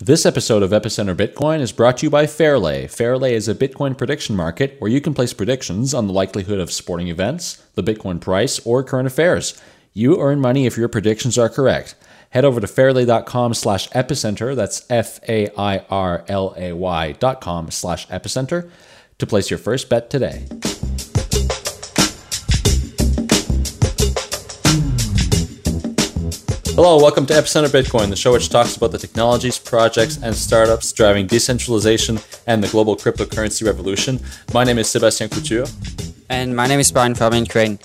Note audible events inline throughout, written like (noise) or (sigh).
This episode of Epicenter Bitcoin is brought to you by Fairlay. Fairlay is a Bitcoin prediction market where you can place predictions on the likelihood of sporting events, the Bitcoin price, or current affairs. You earn money if your predictions are correct. Head over to fairlay.com slash epicenter, that's F-A-I-R-L-A-Y dot com slash epicenter, to place your first bet today. Hello, welcome to Epicenter Bitcoin, the show which talks about the technologies, projects, and startups driving decentralization and the global cryptocurrency revolution. My name is Sébastien Couture. And my name is Brian Fabian Crain.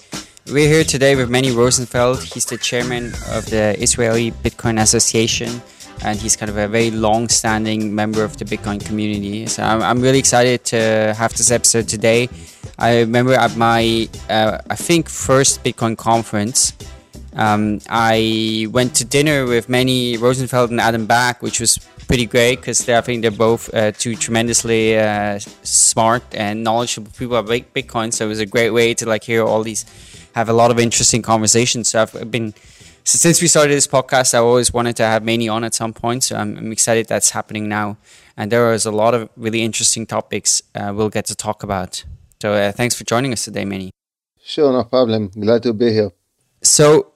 We're here today with Meni Rosenfeld. He's the chairman of the Israeli Bitcoin Association, and he's kind of a very long standing member of the Bitcoin community. So I'm, I'm really excited to have this episode today. I remember at my, uh, I think, first Bitcoin conference, um, I went to dinner with Meni Rosenfeld and Adam Back, which was pretty great because I think they're both uh, two tremendously uh, smart and knowledgeable people about Bitcoin. So it was a great way to like hear all these, have a lot of interesting conversations. So I've been so since we started this podcast, I always wanted to have Meni on at some point. So I'm, I'm excited that's happening now, and there is a lot of really interesting topics uh, we'll get to talk about. So uh, thanks for joining us today, Meni. Sure, no problem. Glad to be here. So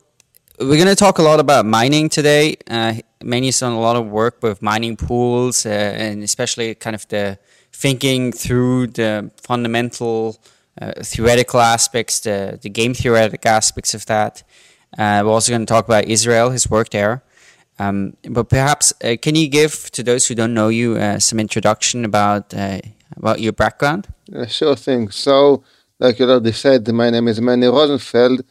we're going to talk a lot about mining today. Uh, Meni's done a lot of work with mining pools uh, and especially kind of the thinking through the fundamental uh, theoretical aspects, the, the game theoretic aspects of that. Uh, we're also going to talk about Israel, his work there. Um, but perhaps, uh, can you give to those who don't know you uh, some introduction about about your background? sure thing. So, like you already said, my name is Meni Rosenfeld.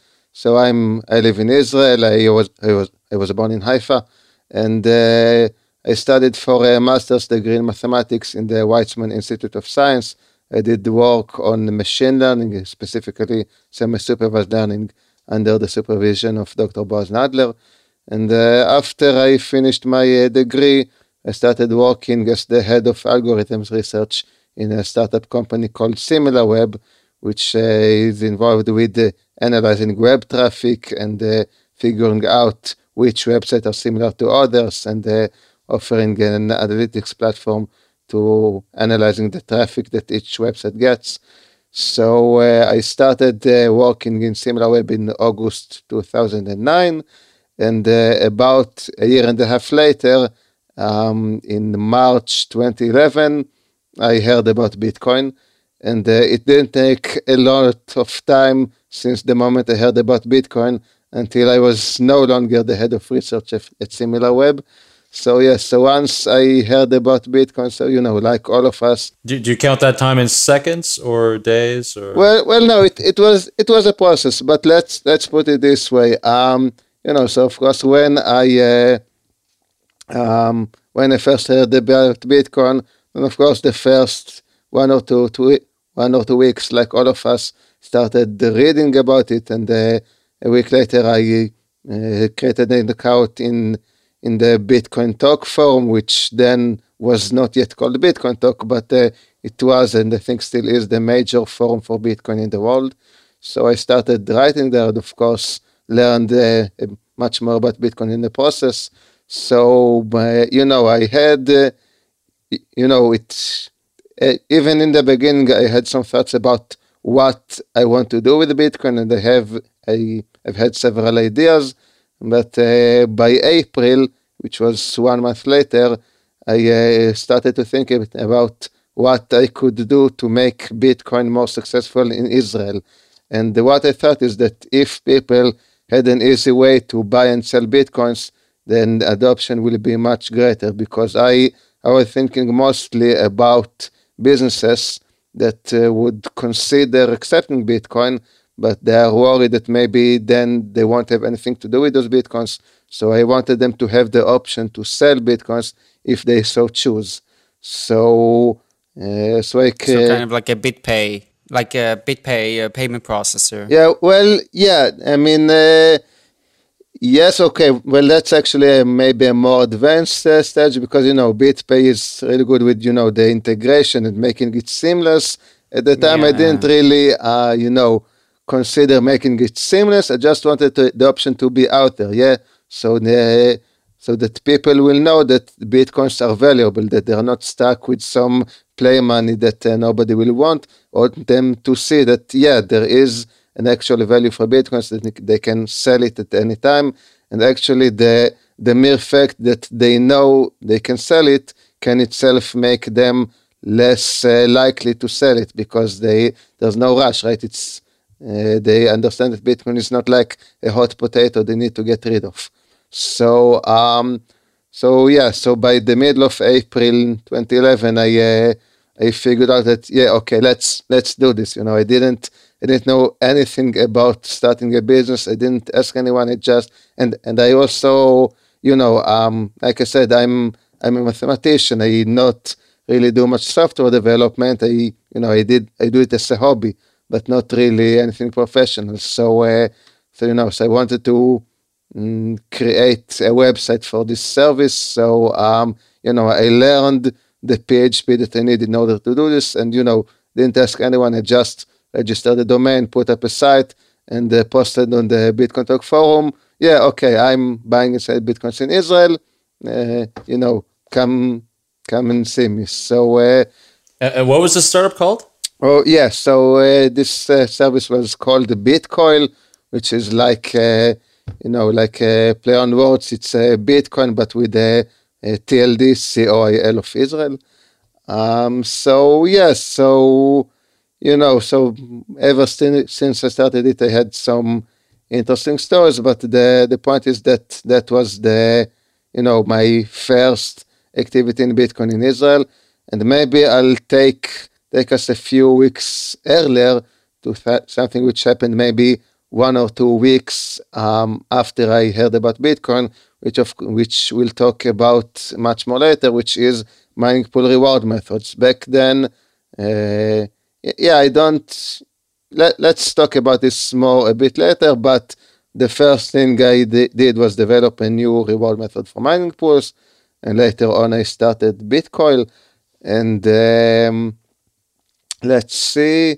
So I'm I live in Israel. I was I was I was born in Haifa, and uh, I studied for a master's degree in mathematics in the Weizmann Institute of Science. I did work on machine learning, specifically semi-supervised learning, under the supervision of Dr. Boaz Nadler. And uh, after I finished my uh, degree, I started working as the head of algorithms research in a startup company called SimilarWeb, which uh, is involved with analyzing web traffic and uh, figuring out which websites are similar to others and uh, offering an analytics platform to analyzing the traffic that each website gets. So uh, I started uh, working in SimilarWeb in August 2009, and uh, about a year and a half later, um, in March 2011, I heard about Bitcoin, and uh, it didn't take a lot of time since the moment I heard about Bitcoin until I was no longer the head of research at, SimilarWeb. So yes, so once I heard about Bitcoin, so you know, like all of us. Do, do you count that time in seconds or days? Or well, well, no, it, it was it was a process. But let's let's put it this way. Um, you know, so of course, when I uh, um, when I first heard about Bitcoin, and of course, the first one or two, two one or two weeks, like all of us, started reading about it, and uh, a week later I uh, created an account in in the Bitcoin Talk forum, which then was not yet called Bitcoin Talk, but uh, it was, and I think still is, the major forum for Bitcoin in the world. So I started writing there, and of course learned uh, much more about Bitcoin in the process. So uh, you know, I had, uh, you know, it even in the beginning, I had some thoughts about what I want to do with Bitcoin, and I have I have had several ideas. But uh, by April, which was one month later, I uh, started to think about what I could do to make Bitcoin more successful in Israel. And what I thought is that if people had an easy way to buy and sell Bitcoins, then adoption will be much greater because I, I was thinking mostly about businesses that uh, would consider accepting Bitcoin, but they are worried that maybe then they won't have anything to do with those Bitcoins. So I wanted them to have the option to sell Bitcoins if they so choose. So, uh, so, I so kind of like a BitPay, like a BitPay uh, payment processor. Yeah, well, yeah. I mean, uh, Yes, okay. Well, that's actually a, maybe a more advanced uh, stage because, you know, BitPay is really good with, you know, the integration and making it seamless. At the time, yeah. I didn't really, uh, you know, consider making it seamless. I just wanted to, the option to be out there, yeah? So the, so that people will know that bitcoins are valuable, that they're not stuck with some play money that uh, nobody will want, or them to see that yeah, there is an actual value for bitcoins that they can sell it at any time, and actually the the mere fact that they know they can sell it can itself make them less uh, likely to sell it because they there's no rush, right? It's uh, they understand that Bitcoin is not like a hot potato they need to get rid of. So um, so yeah, so by the middle of April 2011, I uh, I figured out that yeah, okay, let's let's do this. You know, I didn't I didn't know anything about starting a business. I didn't ask anyone. It just and and I also you know um like I said, I'm I'm a mathematician. I not really do much software development. I you know I did I do it as a hobby, but not really anything professional. So uh, so you know so I wanted to mm, create a website for this service. So um you know I learned the PHP that I need in order to do this, and you know didn't ask anyone. I just registered the domain, put up a site, and uh, posted on the Bitcoin Talk forum. Yeah, okay, I'm buying selling bitcoins in Israel. Uh, you know, come come and see me. So, uh, and what was the startup called? Oh yeah, so uh, this uh, service was called Bitcoil, which is like uh, you know like a play on words. It's a Bitcoin, but with a, a TLD COIL of Israel. Um, so yes, yeah, so you know, so ever since, since I started it, I had some interesting stories. But the the point is that that was the you know my first activity in Bitcoin in Israel, and maybe I'll take take us a few weeks earlier to th- something which happened maybe one or two weeks um, after I heard about Bitcoin, which of which we'll talk about much more later, which is mining pool reward methods. Back then, uh, yeah, I don't. Let, let's talk about this more a bit later, but the first thing I did was develop a new reward method for mining pools and later on I started Bitcoil, and um, let's see,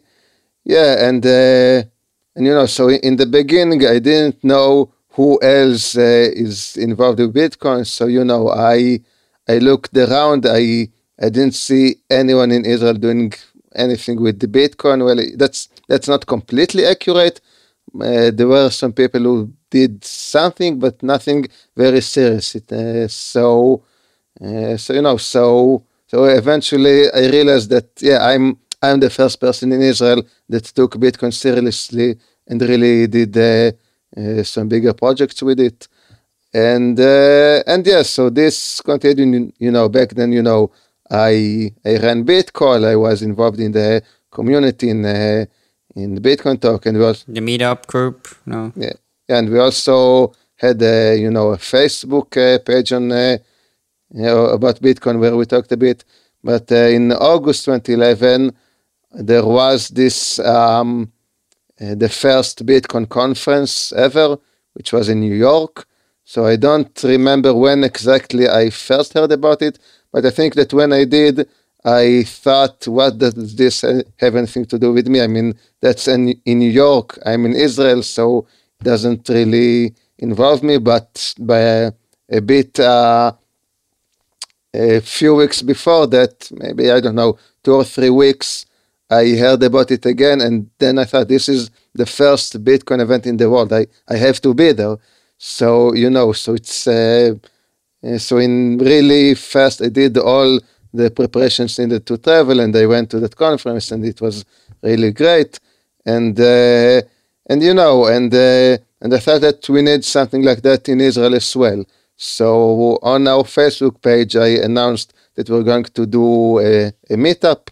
yeah, and uh, and you know, so in the beginning I didn't know who else uh, is involved with Bitcoin, so you know, I I looked around, I I didn't see anyone in Israel doing anything with the Bitcoin. Well, that's that's not completely accurate. Uh, there were some people who did something, but nothing very serious. It, uh, so uh, so you know, so so eventually I realized that yeah, I'm I'm the first person in Israel that took Bitcoin seriously and really did uh, uh, some bigger projects with it. And uh, and yeah, so this continued. You know, back then, you know, I I ran Bitcoil. I was involved in the community in uh, in the Bitcoin talk, and we also the meetup group. No, yeah, and we also had a you know a Facebook uh, page on you know, about Bitcoin where we talked a bit. But uh, in August 2011, there was this um, uh, the first Bitcoin conference ever, which was in New York. So I don't remember when exactly I first heard about it, but I think that when I did, I thought, what does this have anything to do with me? I mean, that's in, in New York. I'm in Israel, so it doesn't really involve me. But by a, a bit uh, a few weeks before that, maybe I don't know, two or three weeks, I heard about it again, and then I thought this is the first Bitcoin event in the world. I, I have to be there. So you know, so it's uh, so in really fast. I did all the preparations needed to travel, and I went to that conference, and it was really great. And uh, and you know, and uh, and I thought that we need something like that in Israel as well. So on our Facebook page, I announced that we're going to do a, a meetup.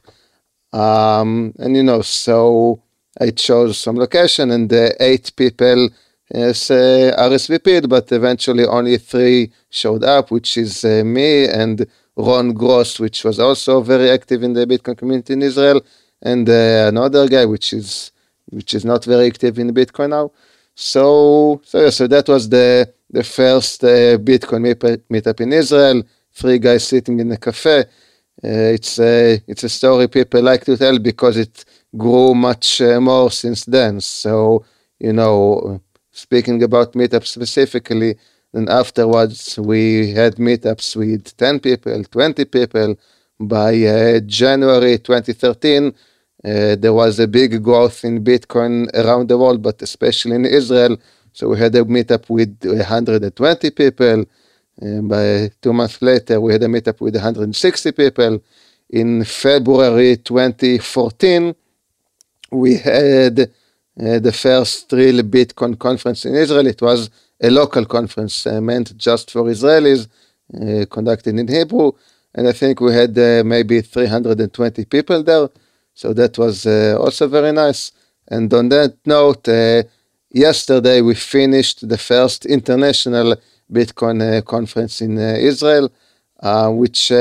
Um, and you know, so I chose some location and the eight people yes, uh, RSVP'd, but eventually only three showed up, which is uh, me and Ron Gross, which was also very active in the Bitcoin community in Israel, and uh, another guy, which is which is not very active in Bitcoin now. So, so yeah, so that was the the first uh, Bitcoin meetup in Israel. Three guys sitting in a cafe. Uh, it's a it's a story people like to tell because it grew much uh, more since then. So you know, speaking about meetups specifically, And afterwards, we had meetups with 10 people, 20 people. By uh, January 2013, uh, there was a big growth in Bitcoin around the world, but especially in Israel. So we had a meetup with 120 people. And by two months later, we had a meetup with 160 people. In February 2014, we had uh, the first real Bitcoin conference in Israel. It was a local conference uh, meant just for Israelis, uh, conducted in Hebrew. And I think we had uh, maybe 320 people there. So that was uh, also very nice. And on that note, yesterday we finished the first international Bitcoin conference in Israel, which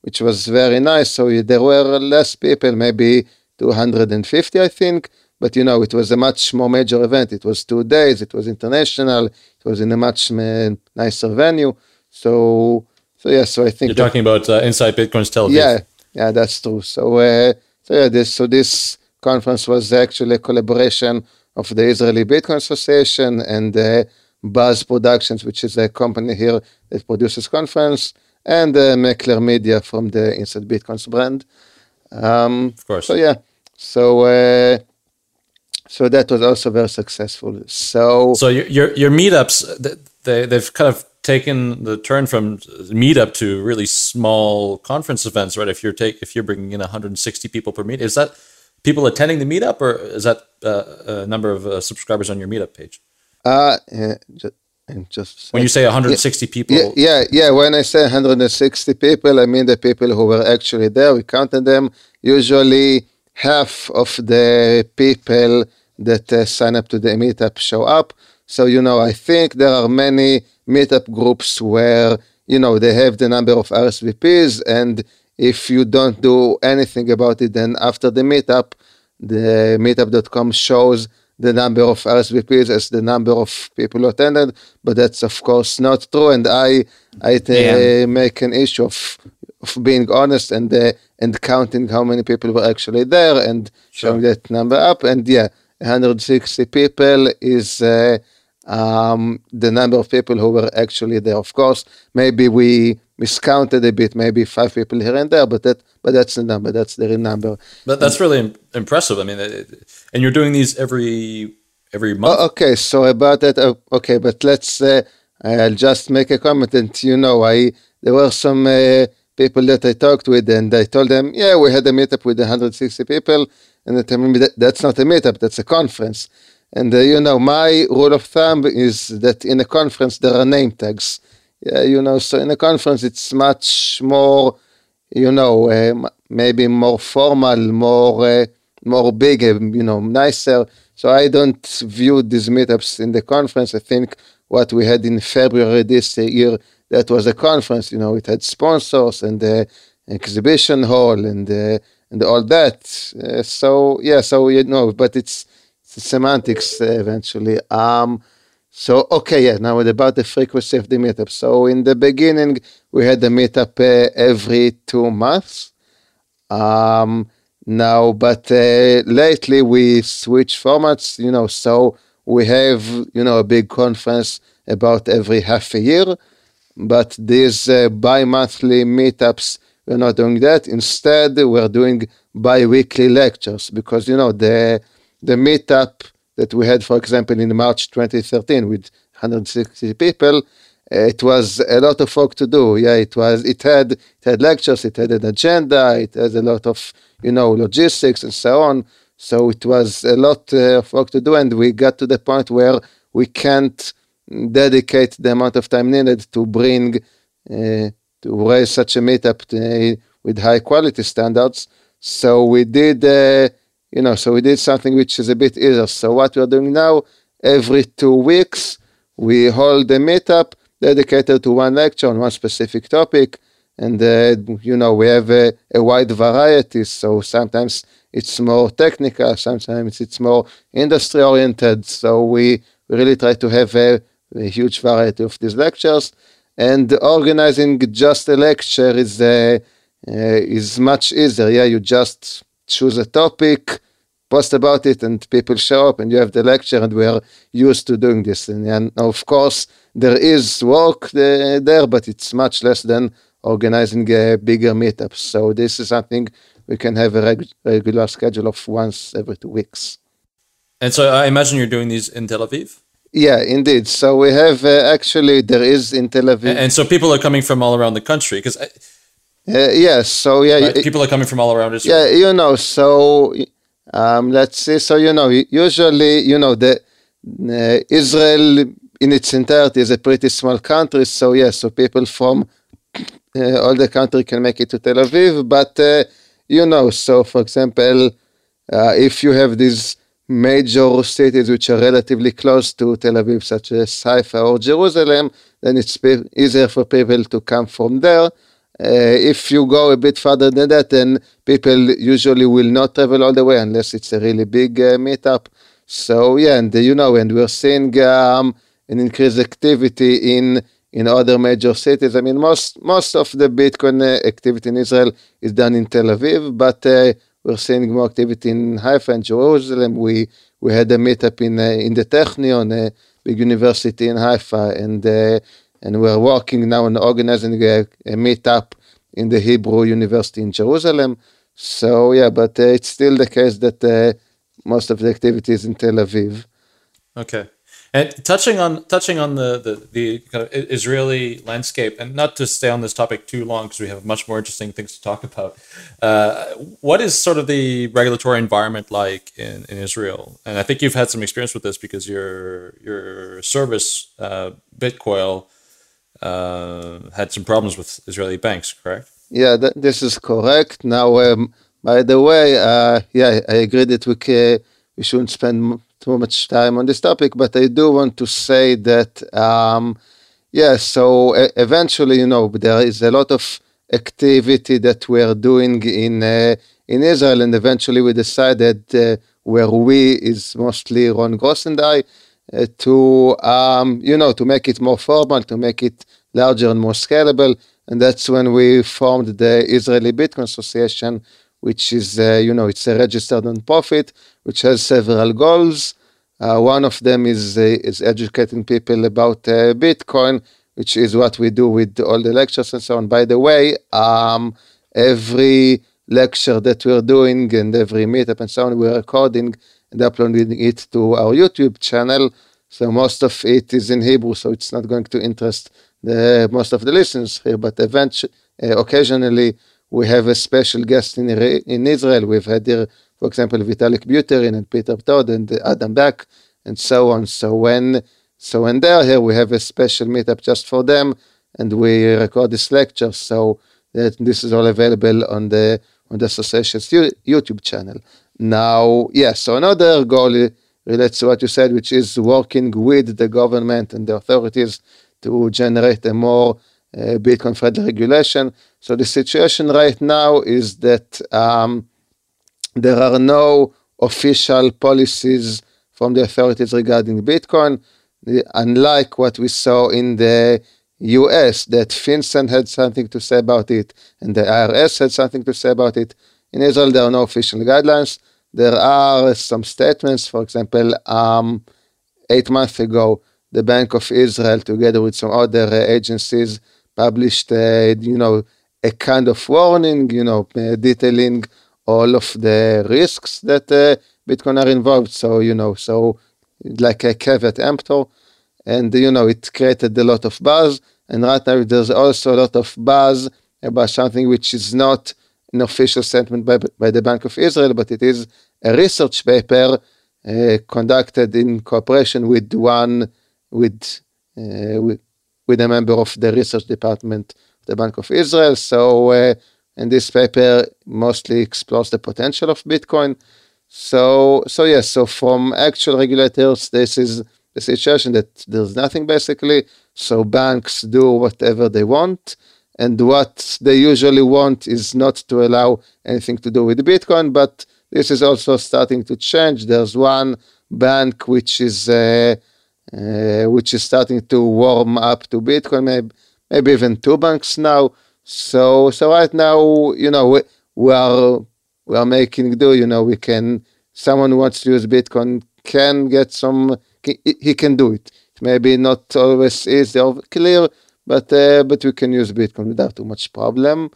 which was very nice. So there were less people, maybe 250, I think. But you know, it was a much more major event. It was two days. It was international. It was in a much nicer venue. So, so yeah. So I think you're that, talking about uh, Inside Bitcoin's Tel Aviv. Yeah, yeah, that's true. So, uh, so yeah, this so this conference was actually a collaboration of the Israeli Bitcoin Association and uh, Buzz Productions, which is a company here that produces conference, and uh, Meckler Media from the Inside Bitcoins brand. Um, of course. So yeah, so uh, so that was also very successful. So so your your, your meetups they they've kind of taken the turn from meetup to really small conference events, right? If you're take if you're bringing in 160 people per meet, is that people attending the meetup, or is that uh, a number of uh, subscribers on your meetup page? Uh, yeah, just, and just when you say 160 yeah, people, yeah, yeah, yeah. When I say 160 people, I mean the people who were actually there. We counted them. Usually, half of the people that uh, sign up to the meetup show up. So you know, I think there are many meetup groups where you know they have the number of RSVPs, and if you don't do anything about it, then after the meetup, the meetup.com shows the number of RSVPs as the number of people who attended, but that's of course not true. And I I yeah. make an issue of of being honest and uh, and counting how many people were actually there and sure. showing that number up. And yeah, 160 people is uh, um, the number of people who were actually there. Of course, maybe we miscounted a bit, maybe five people here and there, but that but that's the number. That's the real number. But that's really impressive. I mean, and you're doing these every every month. Oh, okay, so about that. Uh, okay, but let's. Uh, I'll just make a comment, and you know, I there were some uh, people that I talked with, and I told them, yeah, we had a meetup with 160 people, and they told me that that's not a meetup, that's a conference. And uh, you know, my rule of thumb is that in a conference there are name tags. Yeah, you know, so in a conference it's much more, you know, uh, maybe more formal, more uh, more big, uh, you know, nicer. So I don't view these meetups in the conference. I think what we had in February this year that was a conference. You know, it had sponsors and the exhibition hall and uh, and all that. Uh, so yeah, so you know, but it's, it's semantics uh, eventually. Um, so okay, yeah. Now about the frequency of the meetup. So in the beginning, we had the meetup uh, every two months. Um, now, but uh, lately we switch formats. You know, so we have you know a big conference about every half a year, but these uh, bi-monthly meetups we're not doing that. Instead, we're doing bi-weekly lectures because you know the the meetup that we had, for example, in March 2013 with 160 people, it was a lot of work to do. Yeah, it was. It had it had lectures. It had an agenda. It has a lot of you know logistics and so on. So it was a lot uh, of work to do, and we got to the point where we can't dedicate the amount of time needed to bring uh, to raise such a meetup to, with high quality standards. So we did, uh, you know, so we did something which is a bit easier. So what we're doing now, every two weeks, we hold a meetup dedicated to one lecture on one specific topic. And, uh, you know, we have a, a, wide variety. So sometimes it's more technical, sometimes it's more industry oriented. So we, we really try to have a, a huge variety of these lectures and organizing just a lecture is uh, uh, is much easier. Yeah, you just choose a topic, post about it and people show up and you have the lecture and we are used to doing this and, and of course there is work there but it's much less than organizing a bigger meetup. so this is something we can have a reg- regular schedule of once every two weeks and so i imagine you're doing these in tel aviv yeah indeed so we have uh, actually there is in tel aviv and, and so people are coming from all around the country because uh, yes so yeah right? people are coming from all around Israel. yeah you know so um, let's see. So you know, usually you know the uh, Israel in its entirety is a pretty small country. So yes, so people from uh, all the country can make it to Tel Aviv. But uh, you know, so for example, uh, if you have these major cities which are relatively close to Tel Aviv, such as Haifa or Jerusalem, then it's easier for people to come from there. Uh, if you go a bit further than that, then people usually will not travel all the way unless it's a really big uh, meetup. So yeah, and you know, and we're seeing um, an increased activity in in other major cities. I mean, most most of the Bitcoin uh, activity in Israel is done in Tel Aviv, but uh, we're seeing more activity in Haifa and Jerusalem. We we had a meetup in uh, in the Technion, a big university in Haifa, and uh, and we're working now on organizing a, a meetup in the Hebrew University in Jerusalem. So yeah, but uh, it's still the case that uh, most of the activity is in Tel Aviv. Okay, and touching on touching on the the, the kind of Israeli landscape, and not to stay on this topic too long because we have much more interesting things to talk about. Uh, what is sort of the regulatory environment like in, in Israel? And I think you've had some experience with this because your your service, uh, Bitcoil uh, had some problems with Israeli banks, correct? Yeah, th- this is correct. Now, um, by the way, uh, yeah, I agree that we, we shouldn't spend too much time on this topic, but I do want to say that, um, yeah, so uh, eventually, you know, there is a lot of activity that we are doing in uh, in Israel, and eventually we decided uh, where we is mostly Ron Gross and I uh, to um, you know to make it more formal, to make it larger and more scalable. And that's when we formed the Israeli Bitcoin Association, which is uh, you know it's a registered nonprofit which has several goals. Uh, one of them is uh, is educating people about uh, Bitcoin, which is what we do with all the lectures and so on. By the way, um, every lecture that we're doing and every meetup and so on, we're recording and uploading it to our YouTube channel. So most of it is in Hebrew, so it's not going to interest the most of the listeners here. But eventually, uh, occasionally, we have a special guest in in Israel. We've had here, for example, Vitalik Buterin and Peter Todd and Adam Back and so on. So when so when they're here, we have a special meetup just for them, and we record this lecture. So that this is all available on the on the association's YouTube channel. Now, yes, yeah, so another goal relates to what you said, which is working with the government and the authorities to generate a more uh, Bitcoin friendly regulation. So the situation right now is that um, there are no official policies from the authorities regarding Bitcoin, unlike what we saw in the US, that FinCEN had something to say about it and the IRS had something to say about it. In Israel, there are no official guidelines. There are some statements, for example, um, eight months ago, the Bank of Israel, together with some other uh, agencies, published, you know, a kind of warning, you know, detailing all of the risks that uh, Bitcoin are involved. So, you know, so like a caveat emptor. And, you know, it created a lot of buzz. And right now, there's also a lot of buzz about something which is not an official statement by, by the Bank of Israel, but it is a research paper uh, conducted in cooperation with one with, uh, with with a member of the research department of the Bank of Israel. So, uh, and this paper mostly explores the potential of Bitcoin. So, so yes. So from actual regulators, this is the situation that there's nothing basically. So banks do whatever they want and what they usually want is not to allow anything to do with Bitcoin, but this is also starting to change. There's one bank which is uh, which is starting to warm up to Bitcoin, maybe, maybe even two banks now. So so right now, you know, we, we are we are making do. You know, we can someone who wants to use Bitcoin can get some, he can do it. Maybe not always easy or clear, but uh, but we can use Bitcoin without too much problem.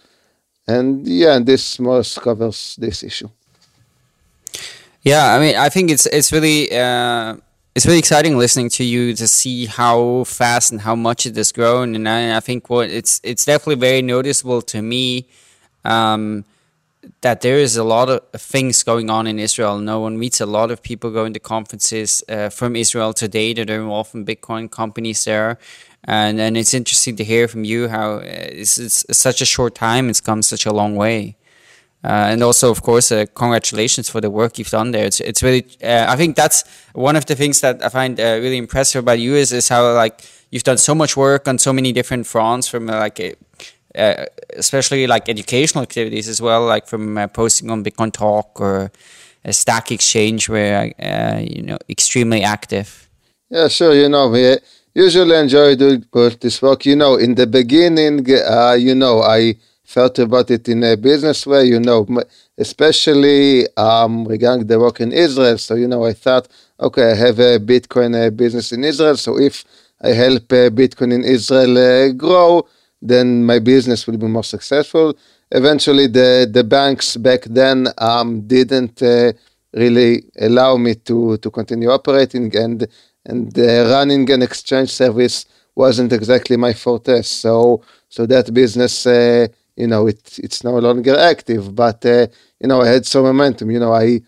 And yeah, this most covers this issue. Yeah, I mean, I think it's it's really uh, it's really exciting listening to you to see how fast and how much it has grown, and I, I think what it's it's definitely very noticeable to me. Um, that there is a lot of things going on in Israel. No one meets a lot of people going to conferences uh, from Israel today that are involved in Bitcoin companies there. And, and it's interesting to hear from you how uh, it's, it's such a short time, it's come such a long way. Uh, and also, of course, uh, congratulations for the work you've done there. It's it's really. Uh, I think that's one of the things that I find uh, really impressive about you is is how like you've done so much work on so many different fronts, from like uh, especially like educational activities as well, like from uh, posting on Bitcoin Talk or a Stack Exchange, where uh, you know extremely active. Yeah, sure. You know, we usually enjoy doing this work. You know, in the beginning, uh, you know, I felt about it in a business way. You know, especially um, regarding the work in Israel. So you know, I thought, okay, I have a Bitcoin uh, business in Israel. So if I help uh, Bitcoin in Israel grow then my business will be more successful. Eventually, the, the banks back then um, didn't uh, really allow me to, to continue operating, and and uh, running an exchange service wasn't exactly my forte. So so that business, uh, you know, it, it's no longer active. But uh, you know, I had some momentum. You know, I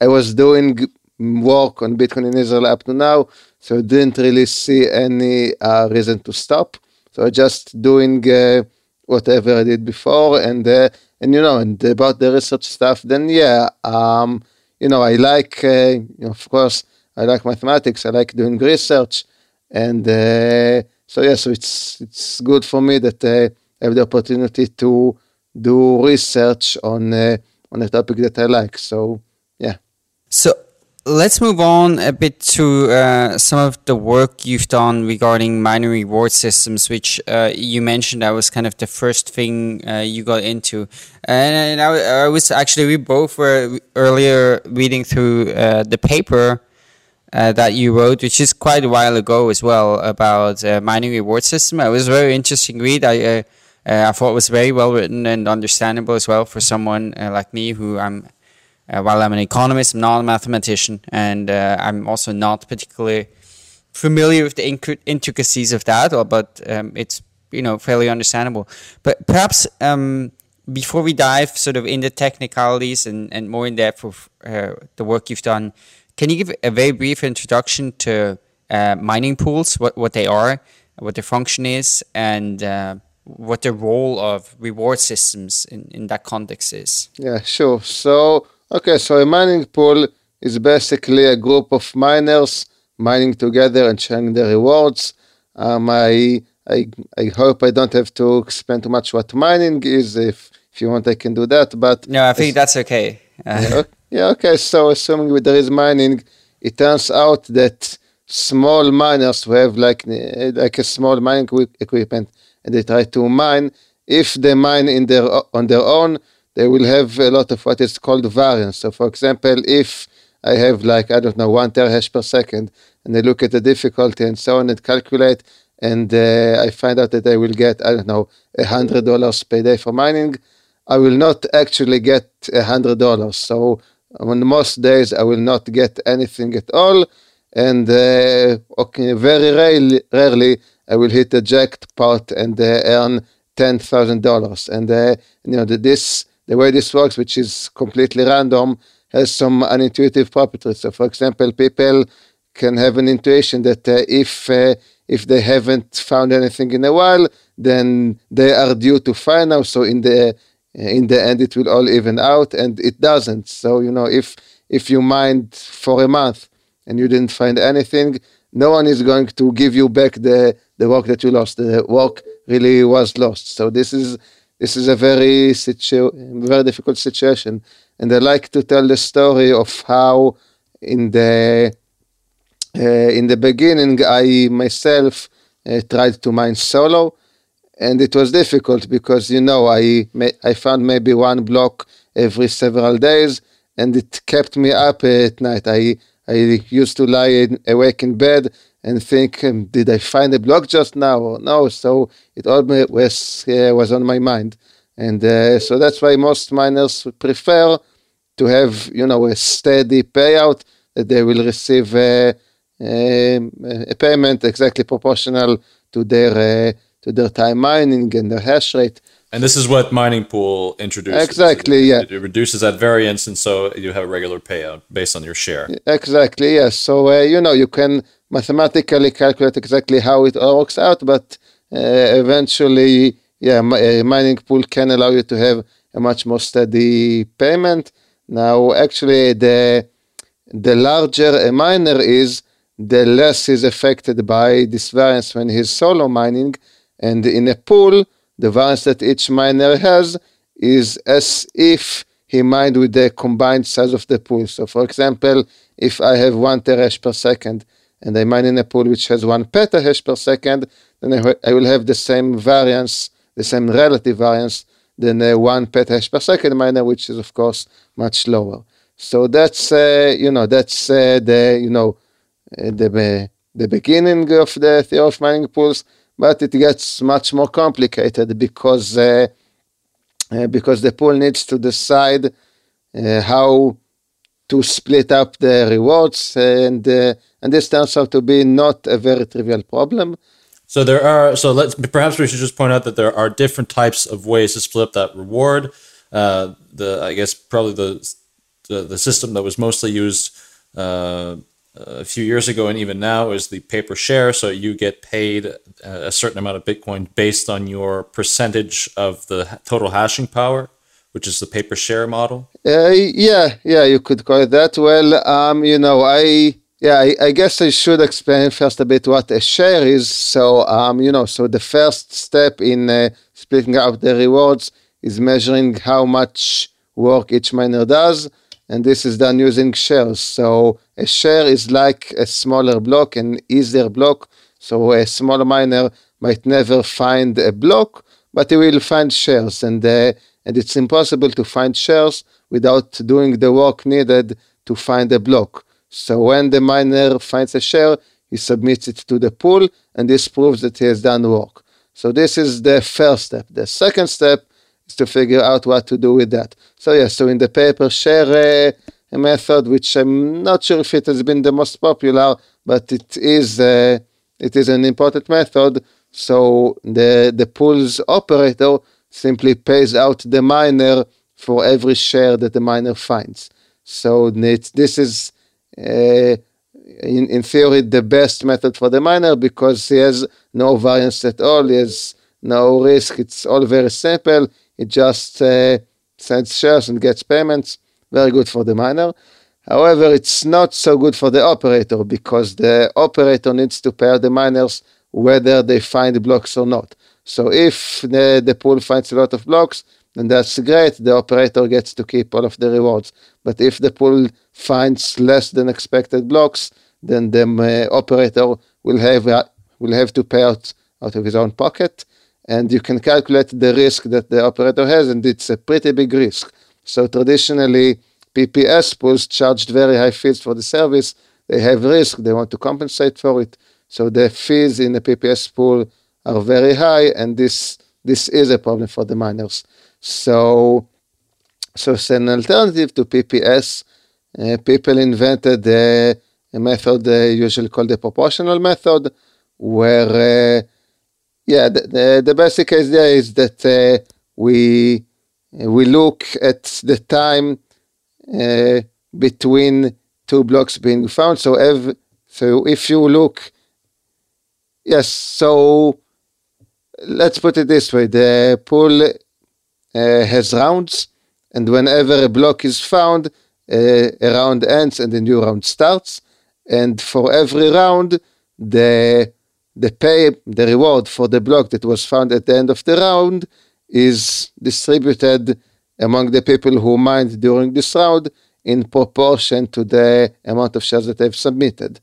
I was doing work on Bitcoin in Israel up to now, so I didn't really see any uh, reason to stop. So I just doing uh, whatever I did before, and uh, and you know, and about the research stuff, then yeah, um, you know, I like, uh, of course, I like mathematics. I like doing research, and uh, so yeah, so it's it's good for me that have the opportunity to do research on uh, on a topic that I like. So yeah. So let's move on a bit to uh, some of the work you've done regarding mining reward systems, which uh, you mentioned that was kind of the first thing uh, you got into. And I, I, was actually, we both were earlier reading through uh, the paper uh, that you wrote, which is quite a while ago as well, about uh, mining reward system. It was a very interesting read. I, I thought it was very well written and understandable as well for someone like me who I'm uh, while I'm an economist, I'm not a mathematician, and uh, I'm also not particularly familiar with the intricacies of that, but um, it's you know fairly understandable. But perhaps um, before we dive sort of into the technicalities and, and more in depth of uh, the work you've done, can you give a very brief introduction to uh, mining pools, what, what they are, what their function is, and uh, what the role of reward systems in, in that context is? Yeah, sure. So Okay, so a mining pool is basically a group of miners mining together and sharing the rewards. Um, I, I, I hope I don't have to explain too much what mining is. If, if you want, I can do that. But no, I think that's okay. (laughs) yeah, yeah, okay. So assuming there is mining, it turns out that small miners who have like like a small mining equipment and they try to mine, if they mine in their on their own, they will have a lot of what is called variance. So, for example, if I have like, I don't know, one terahash per second, and I look at the difficulty and so on and calculate, and uh, I find out that I will get, I don't know, a $100 per day for mining, I will not actually get a $100. So, on most days, I will not get anything at all. And uh, okay, very rarely, rarely, I will hit the jackpot and uh, earn $10,000. And, uh, you know, this the way this works, which is completely random, has some unintuitive properties. So, for example, people can have an intuition that uh, if uh, if they haven't found anything in a while, then they are due to find now. So in the in the end, it will all even out, and it doesn't. So you know, if if you mined for a month and you didn't find anything, no one is going to give you back the the work that you lost. The work really was lost. So this is this is a very situ- very difficult situation. And I like to tell the story of how in the uh, in the beginning I myself uh, tried to mine solo, and it was difficult because you know I I found maybe one block every several days, and it kept me up at night. I I used to lie in, awake in bed and think, um, did I find a block just now or no? So it always was, uh, was on my mind. And uh, so that's why most miners prefer to have, you know, a steady payout that they will receive uh, um, a payment exactly proportional to their uh, to their time mining and their hash rate. And this is what Mining Pool introduces. Exactly, it, yeah. It, reduces that variance, and so you have a regular payout based on your share. Exactly, yes. So, uh, you know, you can mathematically calculate exactly how it all works out, but uh, eventually, yeah, a Mining Pool can allow you to have a much more steady payment. Now, actually, the the larger a miner is, the less is affected by this variance when he's solo mining. And in a pool, the variance that each miner has is as if he mined with the combined size of the pool. So for example, if I have one terahash per second and I mine in a pool which has one petahash per second, then I, will have the same variance, the same relative variance than a one petahash per second miner, which is of course much lower. So that's uh, you know that's uh, the you know uh, the the beginning of the theory of mining pools but it gets much more complicated because uh, uh, because the pool needs to decide uh, how to split up the rewards, and uh, and this turns out to be not a very trivial problem. So there are so let's perhaps we should just point out that there are different types of ways to split up that reward. Uh, the I guess probably the the, the system that was mostly used a few years ago and even now is the pay per share. So you get paid a certain amount of Bitcoin based on your percentage of the total hashing power, which is the pay per share model. Uh, yeah, yeah, you could call it that. Well, um, you know, I yeah, I, I, guess I should explain first a bit what a share is. So, um, you know, so the first step in uh, splitting up the rewards is measuring how much work each miner does and this is done using shares. So a share is like a smaller block, an easier block. So a small miner might never find a block, but he will find shares, and uh, and it's impossible to find shares without doing the work needed to find a block. So when the miner finds a share, he submits it to the pool, and this proves that he has done work. So this is the first step. The second step is to figure out what to do with that. So yeah, so in the pay per share uh, method, which I'm not sure if it has been the most popular, but it is uh, it is an important method. So the the pool's operator simply pays out the miner for every share that the miner finds. So this is uh, in, in theory the best method for the miner because he has no variance at all. He has no risk. It's all very simple. It just uh, sends shares and gets payments. Very good for the miner. However, it's not so good for the operator because the operator needs to pay the miners whether they find blocks or not. So if the, the pool finds a lot of blocks, then that's great. The operator gets to keep all of the rewards. But if the pool finds less than expected blocks, then the uh, operator will have uh, will have to pay out out of his own pocket and you can calculate the risk that the operator has, and it's a pretty big risk. So traditionally, PPS pools charged very high fees for the service. They have risk, they want to compensate for it. So the fees in the PPS pool are very high, and this this is a problem for the miners. So, so it's an alternative to PPS. Uh, people invented a, method usually called the proportional method, where uh, yeah, the, the, the, basic idea is that uh, we we look at the time uh, between two blocks being found. So, ev- so if you look, yes, so let's put it this way: the pool uh, has rounds, and whenever a block is found, uh, a round ends and a new round starts. And for every round, the the pay, the reward for the block that was found at the end of the round is distributed among the people who mined during this round in proportion to the amount of shares that they've submitted.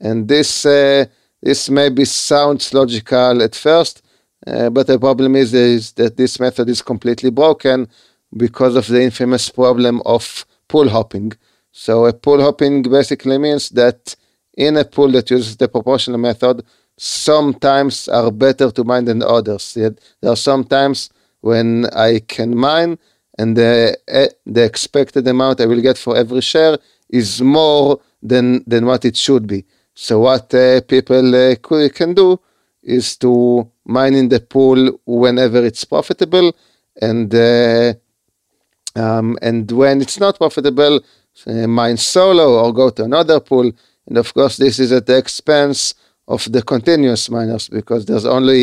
And this uh, this maybe sounds logical at first, uh, but the problem is, is that this method is completely broken because of the infamous problem of pool hopping. So a pool hopping basically means that in a pool that uses the proportional method, sometimes are better to mine than others. Yet There are some times when I can mine and the, eh, the expected amount I will get for every share is more than, than what it should be. So what uh, people uh, can do is to mine in the pool whenever it's profitable and uh, um, and when it's not profitable, mine solo or go to another pool. And of course, this is at the expense of the continuous miners because there's only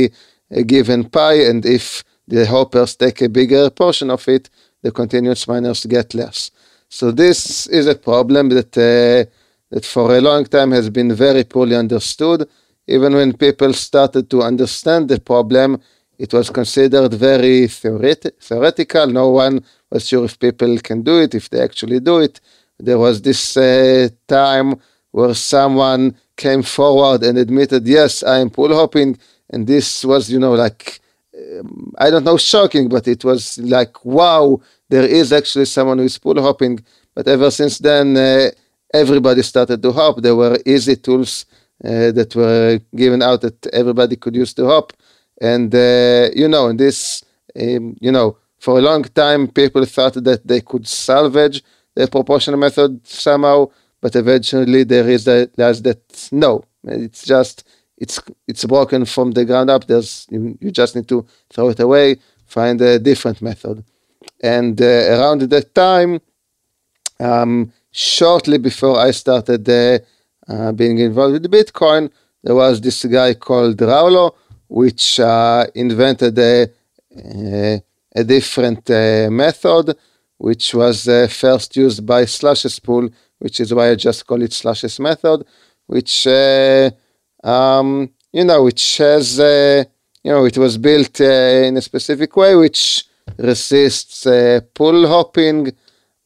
a given pie, and if the hoppers take a bigger portion of it, the continuous miners get less. So this is a problem that uh, that for a long time has been very poorly understood. Even when people started to understand the problem, it was considered very theoret- theoretical. No one was sure if people can do it, if they actually do it. There was this uh, time where someone came forward and admitted, yes, I am pool hopping. And this was, you know, like, um, I don't know, shocking, but it was like, wow, there is actually someone who is pool hopping. But ever since then, uh, everybody started to hop. There were easy tools uh, that were given out that everybody could use to hop. And, uh, you know, and this, um, you know, for a long time, people thought that they could salvage the proportional method somehow, but eventually they realized that no, it's just, it's, it's broken from the ground up. There's, you, you just need to throw it away, find a different method. And uh, around that time, um, shortly before I started uh, uh, being involved with Bitcoin, there was this guy called Raulo, which uh, invented a, a, a different uh, method, which was uh, first used by Slush's pool, which is why I just call it Slush's method, which uh, um, you know, which has you know, it was built in a specific way, which resists pull hopping.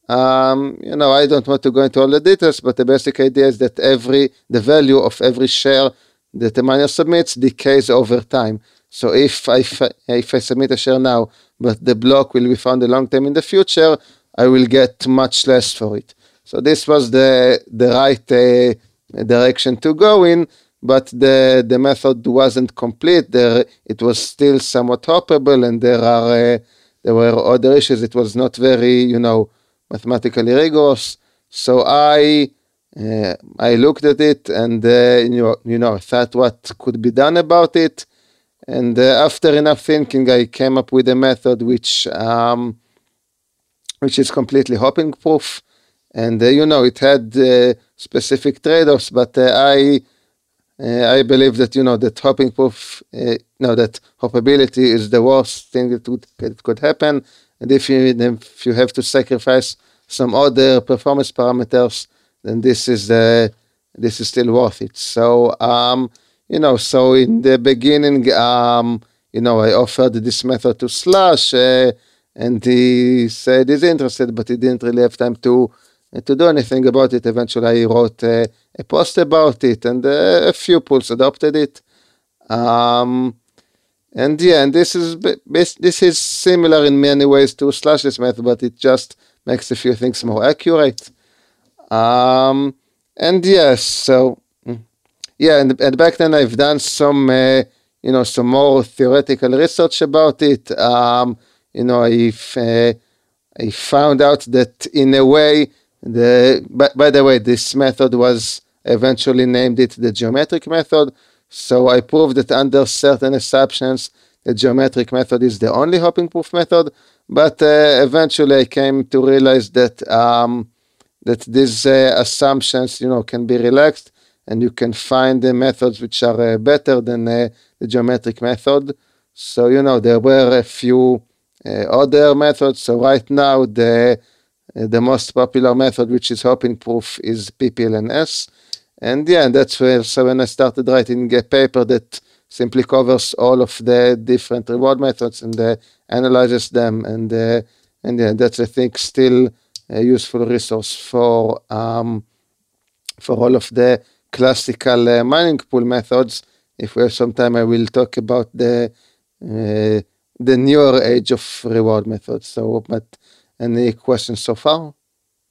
um, you know, I don't want to go into all the details, but the basic idea is that every the value of every share that the miner submits decays over time. So if I if I submit a share now, but the block will be found a long time in the future, I will get much less for it. So this was the the right uh, direction to go in, but the the method wasn't complete. There it was still somewhat hoppable, and there are uh, there were other issues. It was not very you know mathematically rigorous. So I uh, I looked at it and uh, you know you know thought what could be done about it. And uh, after enough thinking, I came up with a method which um, which is completely hopping proof. And uh, you know it had uh, specific trade-offs, but uh, I I believe that you know that hopping proof, uh, no, that hoppability is the worst thing that could, that could happen and if you, if you have to sacrifice some other performance parameters, then this is uh, this is still worth it. So um, you know, so in the beginning, um, you know, I offered this method to Slush, uh, and he said he's interested, but he didn't really have time to uh, to do anything about it. Eventually, I wrote uh, a post about it, and a few pools adopted it. Um, and yeah, and this is this is similar in many ways to Slush's method, but it just makes a few things more accurate. Um, and yes, so mm, yeah, and, and back then I've done some uh, you know some more theoretical research about it. Um, you know, I uh, I found out that in a way the by, by the way this method was eventually named it the geometric method so I proved that under certain assumptions, the geometric method is the only hopping proof method. But uh, eventually, I came to realize that um, that these uh, assumptions, you know, can be relaxed, and you can find the methods which are uh, better than uh, the geometric method. So you know, there were a few uh, other methods. So right now, the the most popular method, which is hopping proof, is PPLNS. And yeah, that's where, so when I started writing a paper that simply covers all of the different reward methods and uh, analyzes them. And, uh, and yeah, that's, I think, still a useful resource for, um, for all of the classical uh, mining pool methods. If we have some time, I will talk about the, uh, the newer age of reward methods. So, but any questions so far?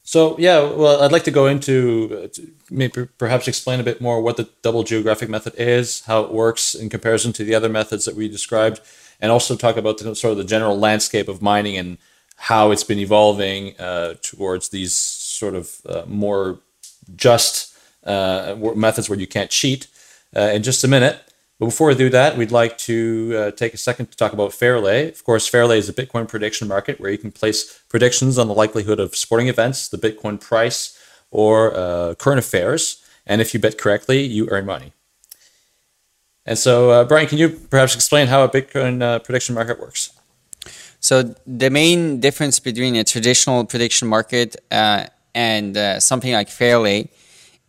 So yeah, well, I'd like to go into uh, maybe perhaps explain a bit more what the double geometric method is, how it works in comparison to the other methods that we described, and also talk about the, sort of the general landscape of mining and how it's been evolving uh, towards these sort of uh, more just uh, methods where you can't cheat uh, in just a minute. But before we do that, we'd like to uh, take a second to talk about Fairlay. Of course, Fairlay is a Bitcoin prediction market where you can place predictions on the likelihood of sporting events, the Bitcoin price, or uh, current affairs. And if you bet correctly, you earn money. And so, uh, Brian, can you perhaps explain how a Bitcoin uh, prediction market works? So, the main difference between a traditional prediction market uh, and uh, something like Fairlay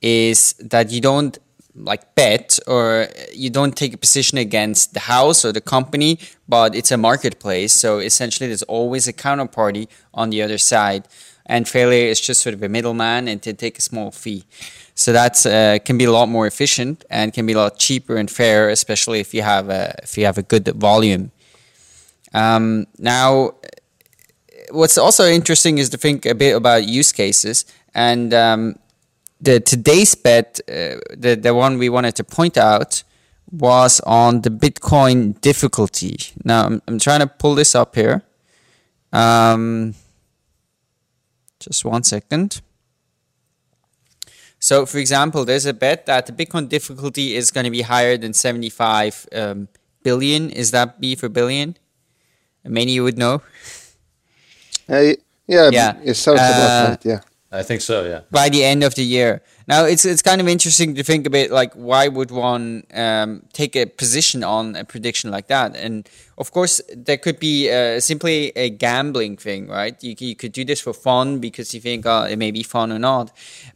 is that you don't like bet or you don't take a position against the house or the company, but it's a marketplace. So essentially, there's always a counterparty on the other side, and Fairlay is just sort of a middleman and to take a small fee. So that uh, can be a lot more efficient and can be a lot cheaper and fair, especially if you have a if you have a good volume. Um, now, what's also interesting is to think a bit about use cases and um, the today's bet, uh, the the one we wanted to point out was on the Bitcoin difficulty. Now I'm I'm trying to pull this up here. Um, just one second. So, for example, there's a bet that the Bitcoin difficulty is going to be higher than 75 um, billion. Is that B for billion? Meni you would know. Uh, yeah, yeah, it sounds uh, about that. Yeah. I think so, yeah. By the end of the year. Now it's it's kind of interesting to think a bit like why would one um, take a position on a prediction like that? And of course, there could be uh, simply a gambling thing, right? You, you could do this for fun because you think oh, it may be fun or not.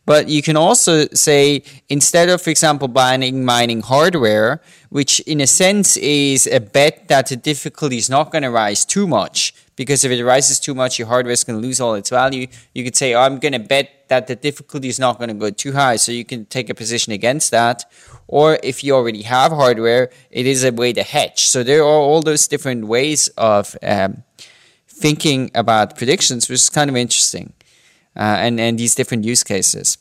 But you can also say instead of, for example, buying mining hardware, which in a sense is a bet that the difficulty is not going to rise too much because if it rises too much, your hardware is going to lose all its value. You could say, oh, I'm going to bet that the difficulty is not going to go too high. So you can take a position against that. Or if you already have hardware, it is a way to hedge. So there are all those different ways of um, thinking about predictions, which is kind of interesting. Uh, and, and these different use cases.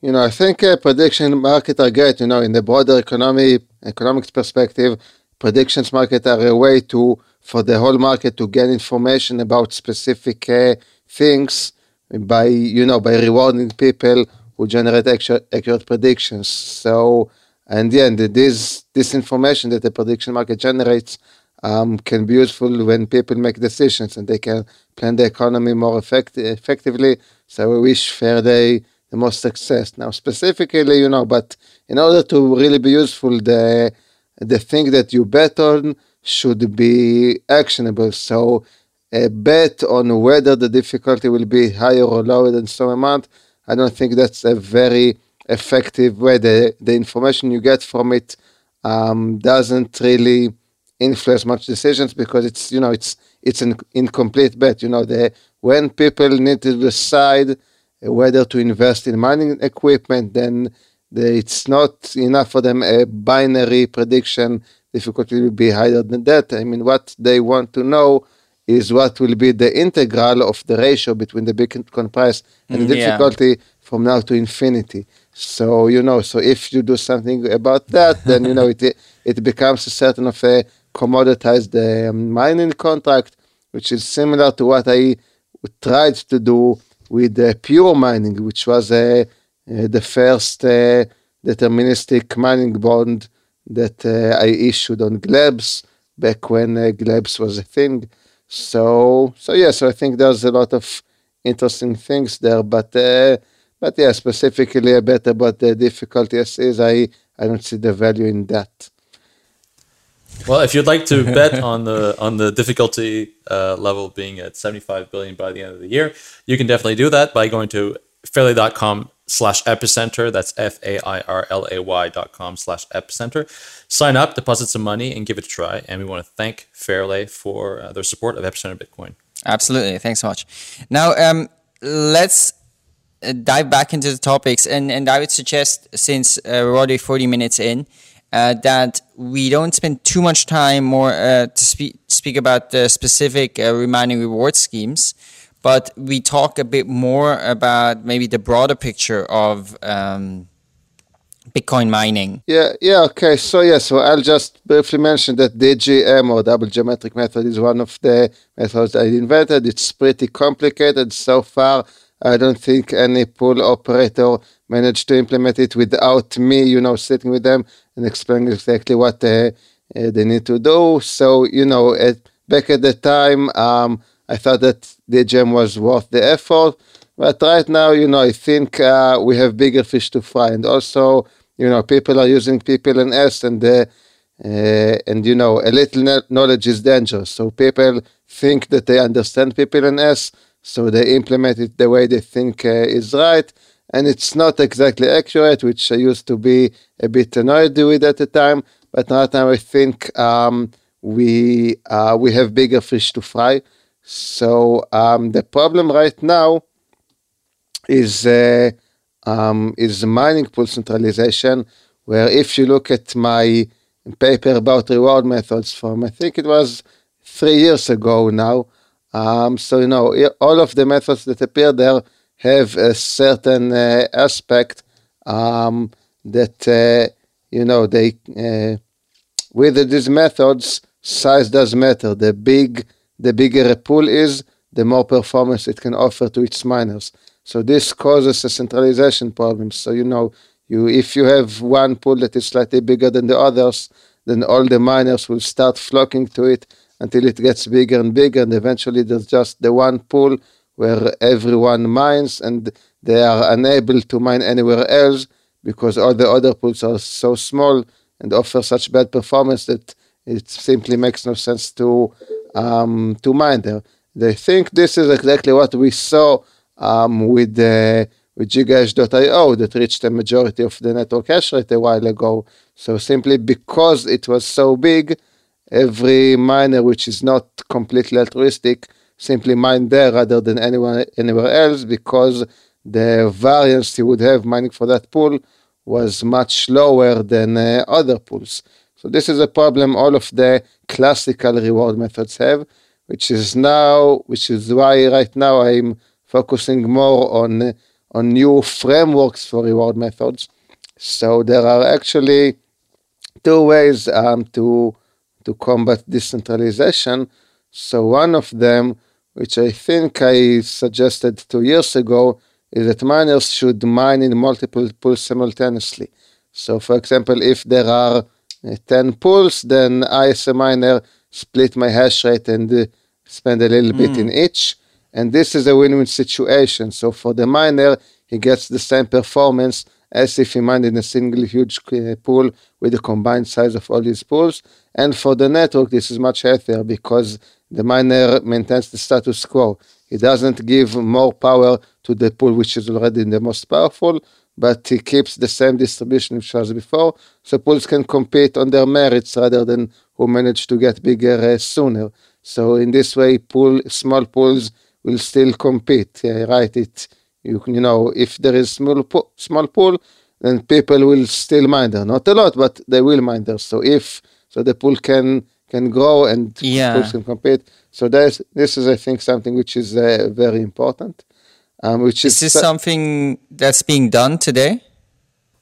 You know, I think uh, prediction market are great. You know, in the broader economy, economics perspective, predictions market are a way to for the whole market to get information about specific uh, things by you know by rewarding people who generate accurate, accurate predictions. So and yeah this this information that the prediction market generates um, can be useful when people make decisions and they can plan the economy more effect- effectively. So we wish Fairlay the most success. Now specifically you know but in order to really be useful the the thing that you bet on should be actionable. So a bet on whether the difficulty will be higher or lower than some amount, I don't think that's a very effective way. The, the information you get from it um, doesn't really influence much decisions because it's you know it's it's an incomplete bet. You know the when people need to decide whether to invest in mining equipment, then the, it's not enough for them a binary prediction difficulty will be higher than that. I mean, what they want to know is what will be the integral of the ratio between the Bitcoin price and the mm, difficulty yeah. from now to infinity. So you know, so if you do something about that, then you know (laughs) it it becomes a certain of a commoditized uh, mining contract, which is similar to what I tried to do with uh, pure mining, which was uh, uh the first uh, deterministic mining bond that uh, I issued on GLBSE back when uh, GLBSE was a thing. So so yeah, so I think there's a lot of interesting things there, but uh, but yeah, specifically a bit about the difficulty is I I don't see the value in that. Well, if you'd like to (laughs) bet on the on the difficulty uh, level being at 75 billion by the end of the year, you can definitely do that by going to fairlay.com slash epicenter. That's F A I R L A Y dot com slash epicenter. Sign up, deposit some money, and give it a try. And we want to thank Fairlay for uh, their support of Epicenter Bitcoin. Absolutely. Thanks so much. Now, um, let's uh, dive back into the topics. And, and I would suggest, since uh, we're already 40 minutes in, uh, that we don't spend too much time more uh, to speak, speak about the specific uh, reminding reward schemes but we talk a bit more about maybe the broader picture of um, Bitcoin mining. Yeah, yeah, okay. So yeah, so I'll just briefly mention that DGM or double geometric method is one of the methods I invented. It's pretty complicated so far. I don't think any pool operator managed to implement it without me, you know, sitting with them and explaining exactly what uh, uh, they need to do. So, you know, at, back at the time, um, I thought that DGM was worth the effort. But right now, you know, I think uh, we have bigger fish to fry. And also, you know, people are using PPLNS and uh, uh, and you know, a little knowledge is dangerous. So people think that they understand PPLNS, so they implement it the way they think uh, is right, and it's not exactly accurate, which I used to be a bit annoyed with at the time. But now, I think um, we uh, we have bigger fish to fry. So um, the problem right now is uh, um, is mining pool centralization, where if you look at my paper about reward methods from I think it was three years ago now. Um, so you know all of the methods that appear there have a certain uh, aspect um, that uh, you know they uh, with these methods size does matter. The big the bigger a pool is, the more performance it can offer to its miners. So this causes a centralization problem. So you know, you if you have one pool that is slightly bigger than the others, then all the miners will start flocking to it until it gets bigger and bigger, and eventually there's just the one pool where everyone mines, and they are unable to mine anywhere else because all the other pools are so small and offer such bad performance that it simply makes no sense to um, to mine there. They think this is exactly what we saw um, with the with gigahash.io that reached the majority of the network hash rate a while ago. So simply because it was so big, every miner which is not completely altruistic simply mine there rather than anyone anywhere else because the variance you would have mining for that pool was much lower than uh, other pools. So this is a problem all of the classical reward methods have, which is now, which is why right now I'm focusing more on on new frameworks for reward methods. So there are actually two ways um, to to combat decentralization. So one of them, which I think I suggested two years ago, is that miners should mine in multiple pools simultaneously. So for example, if there are 10 pools, then I as a miner split my hash rate and uh, spend a little mm. bit in each. And this is a win-win situation. So for the miner, he gets the same performance as if he mined in a single huge uh, pool with the combined size of all these pools. And for the network, this is much healthier because the miner maintains the status quo. He doesn't give more power to the pool which is already the most powerful, but he keeps the same distribution was before. So pools can compete on their merits rather than who managed to get bigger uh, sooner. So in this way, pool small pools will still compete. Yeah, right? It you you know if there is small po- small pool, then people will still mine there. Not a lot, but they will mine there. So if so, the pool can can grow and yeah. pools can compete. So this is I think something which is uh, very important. Um, which is, is this something that's being done today?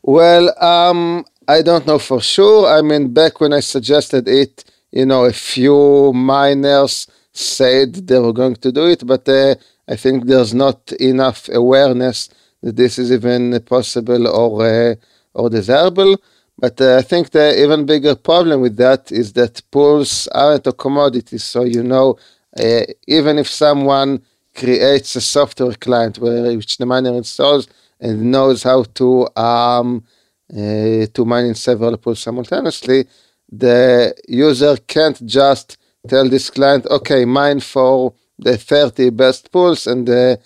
Well, um, I don't know for sure. I mean, back when I suggested it, you know, a few miners said they were going to do it, but uh, I think there's not enough awareness that this is even possible or uh, or desirable. But uh, I think the even bigger problem with that is that pools aren't a commodity. So you know, uh, even if someone creates a software client where which the miner installs and knows how to um, uh, to mine in several pools simultaneously, the user can't just tell this client, okay, mine for the 30 best pools and uh,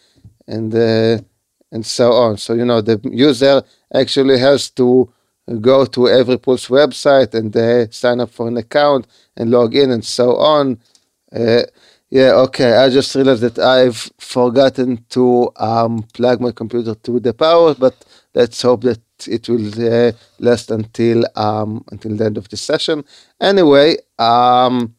and uh, and so on. So you know the user actually has to go to every pool's website and uh, sign up for an account and log in and so on. Yeah, okay. I just realized that I've forgotten to um, plug my computer to the power, but let's hope that it will uh, last until um, until the end of the session. Anyway, um,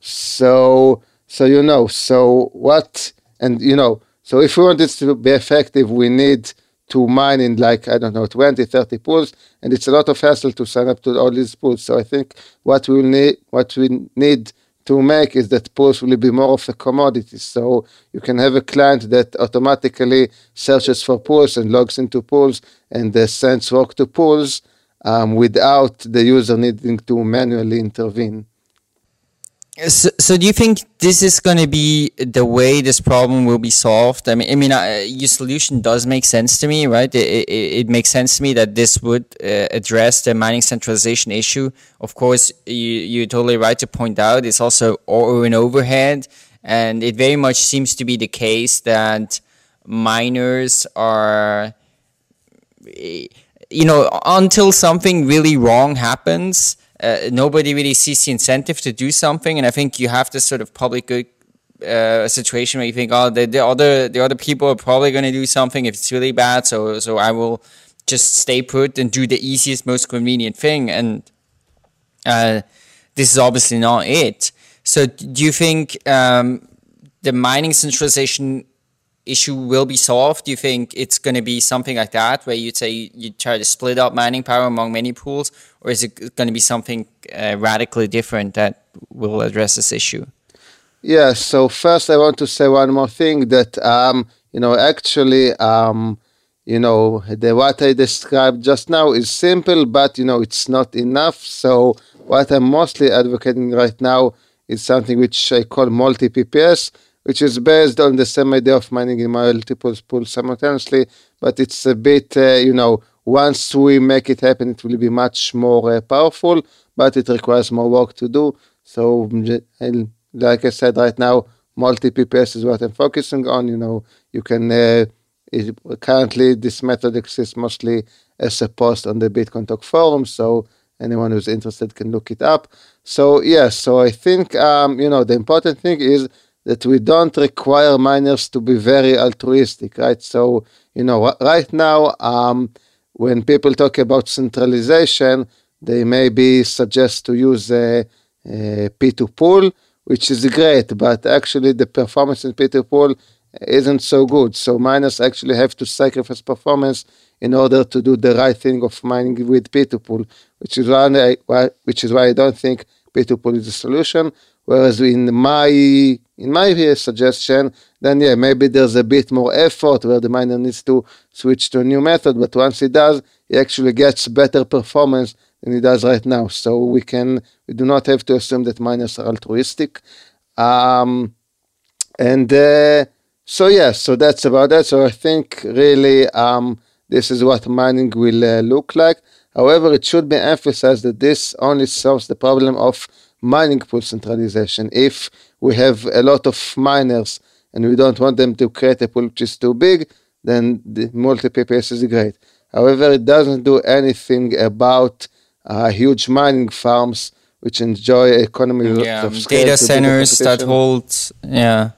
so so you know so what and you know, so if we want this to be effective, we need to mine in like I don't know 20, 30 pools, and it's a lot of hassle to sign up to all these pools. So I think what we need, what we need to make is that pools will be more of a commodity. So you can have a client that automatically searches for pools and logs into pools and uh, sends work to pools um, without the user needing to manually intervene. So, so do you think this is going to be the way this problem will be solved? I mean, I mean, uh, your solution does make sense to me, right? It, it, it makes sense to me that this would uh, address the mining centralization issue. Of course, you, you're totally right to point out it's also an overhead, and it very much seems to be the case that miners are, you know, until something really wrong happens uh, nobody really sees the incentive to do something, and I think you have this sort of public good uh, situation where you think, oh, the, the other the other people are probably going to do something if it's really bad, so so I will just stay put and do the easiest, most convenient thing, and uh, this is obviously not it. So, do you think um, the mining centralization issue will be solved? Do you think it's going to be something like that, where you'd say you try to split up mining power among many pools, or is it going to be something uh, radically different that will address this issue? Yeah. So first, I want to say one more thing that um, you know actually um, you know the what I described just now is simple, but you know it's not enough. So what I'm mostly advocating right now is something which I call multi PPS which is based on the same idea of mining in multiple pools simultaneously, but it's a bit, uh, you know, once we make it happen, it will be much more uh, powerful, but it requires more work to do. So, like I said, right now, multi PPS is what I'm focusing on. You know, you can uh, it, currently this method exists mostly as a post on the Bitcoin Talk forum. So anyone who's interested can look it up. So yes, yeah, so I think um, you know the important thing is that we don't require miners to be very altruistic, right? So, you know, right now, um, when people talk about centralization, they maybe suggest to use a a P2Pool, which is great, but actually the performance in P2Pool isn't so good. So miners actually have to sacrifice performance in order to do the right thing of mining with P2Pool, which is why, which is why I don't think P2Pool is a solution. Whereas in my in my suggestion, then yeah, maybe there's a bit more effort where the miner needs to switch to a new method. But once he does, he actually gets better performance than he does right now. So we can we do not have to assume that miners are altruistic. Um, and uh, so yeah, so that's about that. So I think really um, this is what mining will uh, look like. However, it should be emphasized that this only solves the problem of mining pool centralization. If we have a lot of miners and we don't want them to create a pool which is too big, then the multi-PPS is great. However, it doesn't do anything about uh, huge mining farms which enjoy economies yeah, of scale. Data centers that hold, yeah.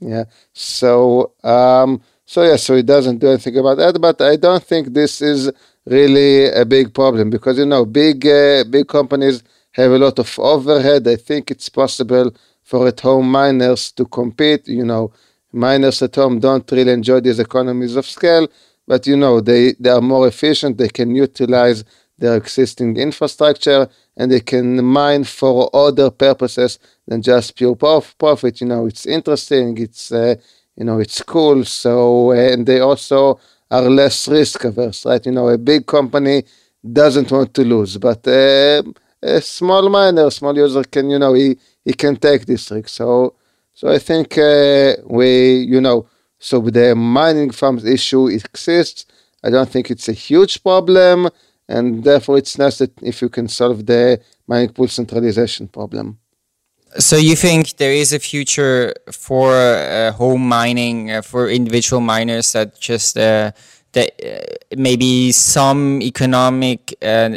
Yeah. So, um, so yeah, so it doesn't do anything about that, but I don't think this is really a big problem because, you know, big, uh, big companies have a lot of overhead. I think it's possible for at home miners to compete. You know, miners at home don't really enjoy these economies of scale, but you know, they, they are more efficient. They can utilize their existing infrastructure and they can mine for other purposes than just pure profit. You know, it's interesting. It's, uh, you know, it's cool. So, and they also are less risk averse, right? You know, a big company doesn't want to lose, but uh, a small miner, small user can, you know, he, he can take this trick. So, so I think uh, we, you know, so the mining farms issue exists. I don't think it's a huge problem, and therefore it's nice that if you can solve the mining pool centralization problem. So you think there is a future for uh, home mining uh, for individual miners that just uh, that uh, maybe some economic uh,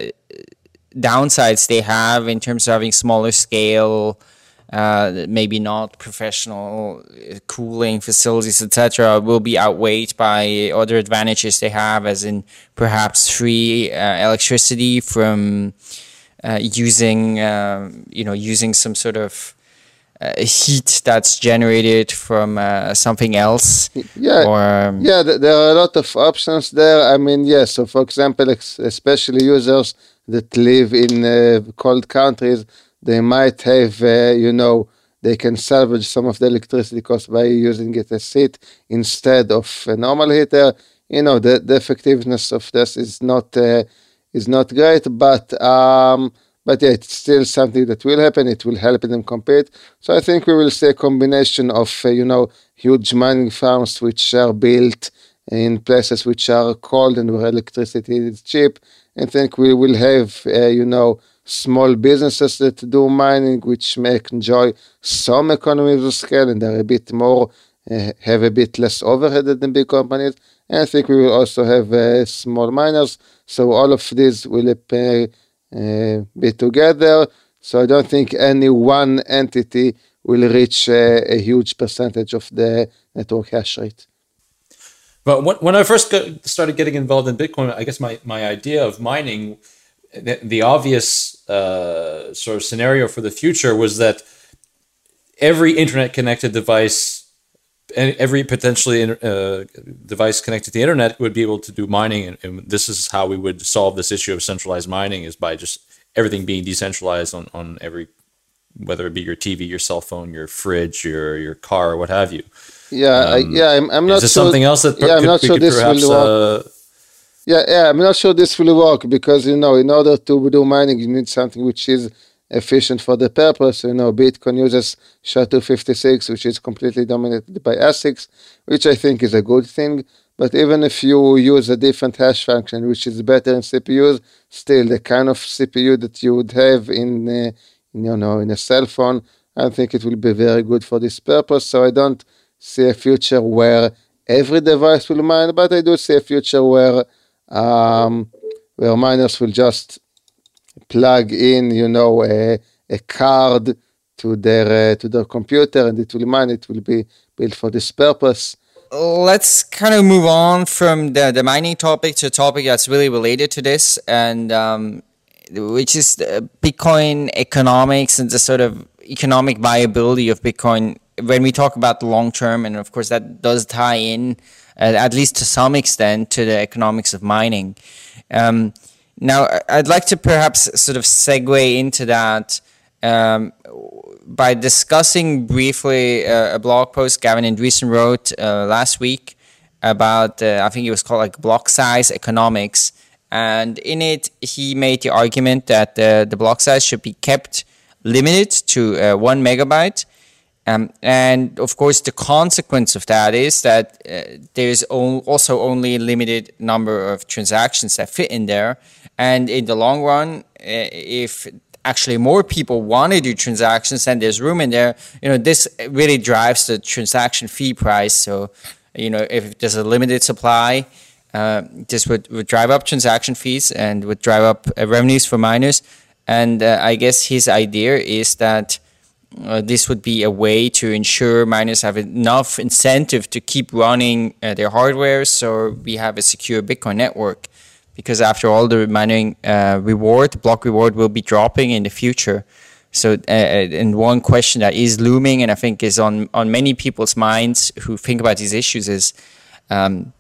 downsides they have in terms of having smaller scale, uh, maybe not professional cooling facilities, etc., will be outweighed by other advantages they have, as in perhaps free uh, electricity from uh, using, uh, you know, using some sort of uh, heat that's generated from uh, something else? Yeah, or, um, yeah. There are a lot of options there. I mean, yes. Yeah, so, for example, especially users that live in uh, cold countries, they might have, uh, you know, they can salvage some of the electricity cost by using it as heat instead of a normal heater. You know, the, the effectiveness of this is not uh, is not great, but um, but yeah, it's still something that will happen. It will help them compete. So I think we will see a combination of uh, you know huge mining farms which are built in places which are cold and where electricity is cheap. I think we will have uh, you know small businesses that do mining which may enjoy some economies of scale and are a bit more uh, have a bit less overhead than big companies. And I think we will also have uh, small miners. So all of these will uh, uh, be together. So I don't think any one entity will reach a, a huge percentage of the network hash rate. But when, I first got, started getting involved in Bitcoin, I guess my, my idea of mining, the, the obvious uh, sort of scenario for the future was that every internet connected device every potentially uh, device connected to the internet would be able to do mining. And, and, this is how we would solve this issue of centralized mining is by just everything being decentralized on, on every whether it be your tv your cell phone your fridge your your car what have you yeah um, I, yeah I'm, I'm, not is sure, something else that yeah, I'm not sure this perhaps, will work. Uh, yeah yeah i'm not sure this will work because you know in order to do mining you need something which is efficient for the purpose. You know, Bitcoin uses SHA-256, which is completely dominated by ASICs, which I think is a good thing. But even if you use a different hash function, which is better in CPUs, still the kind of CPU that you would have in, uh, you know, in a cell phone, I think it will be very good for this purpose. So I don't see a future where every device will mine, but I do see a future where um, where miners will just plug in, you know, a, a card to their uh, to their computer, and it will mine. It will be built for this purpose. Let's kind of move on from the, the mining topic to a topic that's really related to this, and um, which is Bitcoin economics and the sort of economic viability of Bitcoin. When we talk about the long term, and of course that does tie in, uh, at least to some extent, to the economics of mining. Um, now, I'd like to perhaps sort of segue into that um, by discussing briefly uh, a blog post Gavin Andresen wrote uh, last week about, uh, I think it was called like block size economics. And in it, he made the argument that the block size should be kept limited to uh, one megabyte. Um, and of course, the consequence of that is that uh, there's also only a limited number of transactions that fit in there. And in the long run, if actually more people want to do transactions and there's room in there, you know, this really drives the transaction fee price. So, you know, if there's a limited supply, uh, this would, would drive up transaction fees and would drive up uh, revenues for miners. And uh, I guess his idea is that uh, this would be a way to ensure miners have enough incentive to keep running uh, their hardware so we have a secure Bitcoin network because after all, the mining uh, reward, block reward, will be dropping in the future. So, uh, and one question that is looming, and I think is on on many people's minds who think about these issues, is um,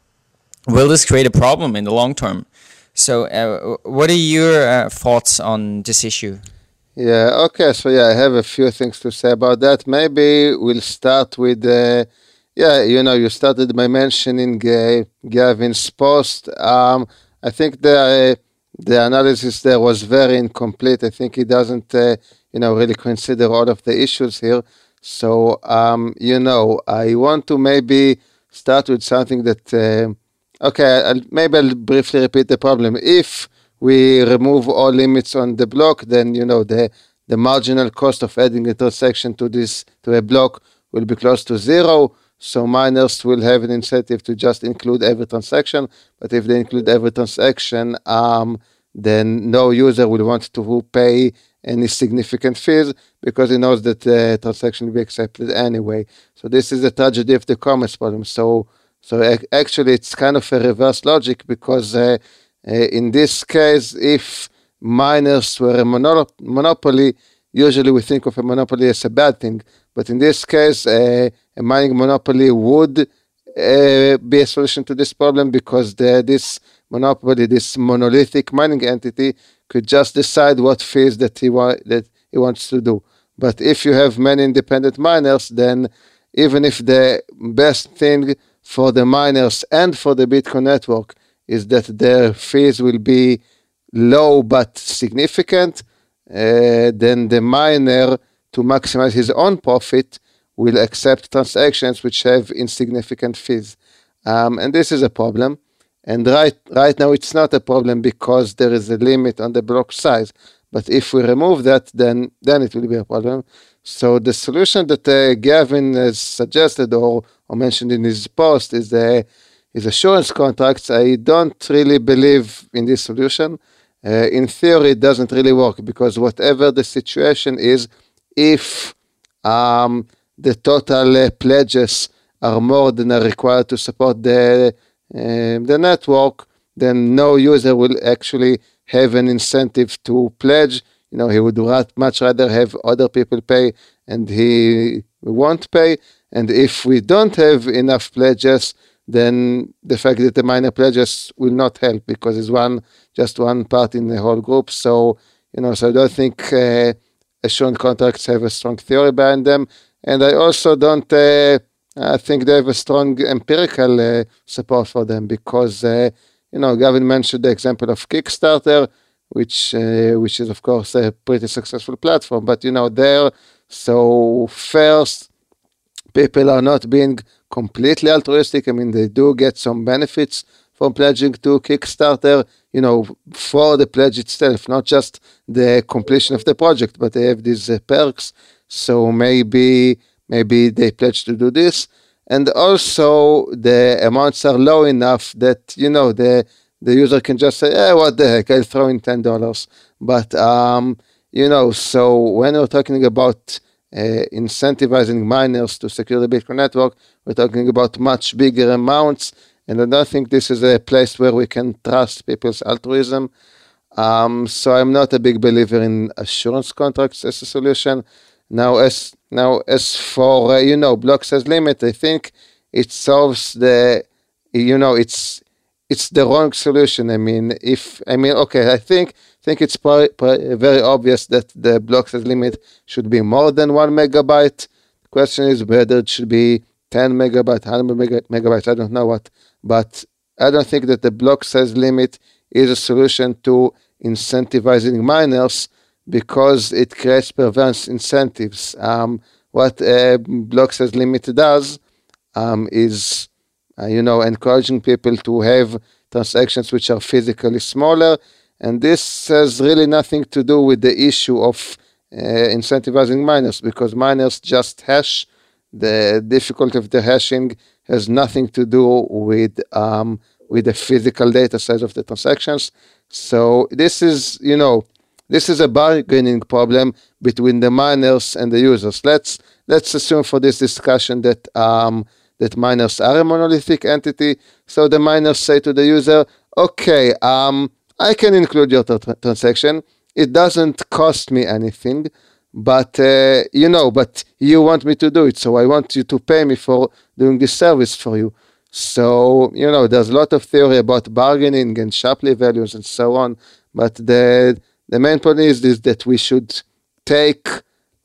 will this create a problem in the long term? So, uh, what are your uh, thoughts on this issue? Yeah. Okay. So, yeah, I have a few things to say about that. Maybe we'll start with. Uh, yeah, you know, you started by mentioning uh, Gavin's post. Um, I think the the analysis there was very incomplete. I think he doesn't, uh, you know, really consider all of the issues here. So, um, you know, I want to maybe start with something that, uh, okay, I'll, maybe I'll briefly repeat the problem. If we remove all limits on the block, then you know the the marginal cost of adding a transaction to this to a block will be close to zero. So miners will have an incentive to just include every transaction. But if they include every transaction, um, then no user will want to pay any significant fees because he knows that the transaction will be accepted anyway. So this is the tragedy of the commons problem. So so actually, it's kind of a reverse logic because uh, in this case, if miners were a monopoly, usually we think of a monopoly as a bad thing. But in this case, uh, a mining monopoly would uh, be a solution to this problem because the, this monopoly, this monolithic mining entity, could just decide what fees that he wa- that he wants to do. But if you have many independent miners, then even if the best thing for the miners and for the Bitcoin network is that their fees will be low but significant, uh, then the miner, to maximize his own profit, will accept transactions which have insignificant fees. Um, and this is a problem. And right, right now, it's not a problem because there is a limit on the block size. But if we remove that, then, then it will be a problem. So the solution that uh, Gavin has suggested or, or mentioned in his post is the is assurance contracts. I don't really believe in this solution. Uh, in theory, it doesn't really work because whatever the situation is, if um, the total uh, pledges are more than are required to support the uh, the network, then no user will actually have an incentive to pledge. You know, he would much rather have other people pay, and he won't pay. And if we don't have enough pledges, then the fact that the miner pledges will not help because it's one just one part in the whole group. So you know, so I don't think uh, assurance contracts have a strong theory behind them, and I also don't. Uh, I think they have a strong empirical uh, support for them because uh, you know Gavin mentioned the example of Kickstarter, which uh, which is of course a pretty successful platform, but you know there. So first, people are not being completely altruistic. I mean, they do get some benefits from pledging to Kickstarter, you know, for the pledge itself, not just the completion of the project, but they have these uh, perks. So maybe maybe they pledge to do this, and also the amounts are low enough that you know the the user can just say, "Eh, what the heck? I'll throw in ten dollars." But um, you know, so when we're talking about incentivizing miners to secure the Bitcoin network, we're talking about much bigger amounts. And I don't think this is a place where we can trust people's altruism. Um, so I'm not a big believer in assurance contracts as a solution. Now, as now as for uh, you know block size limit, I think it solves the you know it's it's the wrong solution. I mean, if I mean, okay, I think think it's very obvious that the block size limit should be more than one megabyte. The question is whether it should be 10 megabyte, 100 megabytes. I don't know what, but I don't think that the block size limit is a solution to incentivizing miners because it creates perverse incentives. Um, what a block size limit does um, is, uh, you know, encouraging people to have transactions which are physically smaller and this has really nothing to do with the issue of uh, incentivizing miners because miners just hash. The difficulty of the hashing has nothing to do with um, with the physical data size of the transactions. So this is, you know, this is a bargaining problem between the miners and the users. Let's let's assume for this discussion that um, that miners are a monolithic entity. So the miners say to the user, okay, um, I can include your tra- transaction. It doesn't cost me anything, but uh, you know, but you want me to do it, so I want you to pay me for doing this service for you. So you know, there's a lot of theory about bargaining and Shapley values and so on, but the the main point is, is that we should take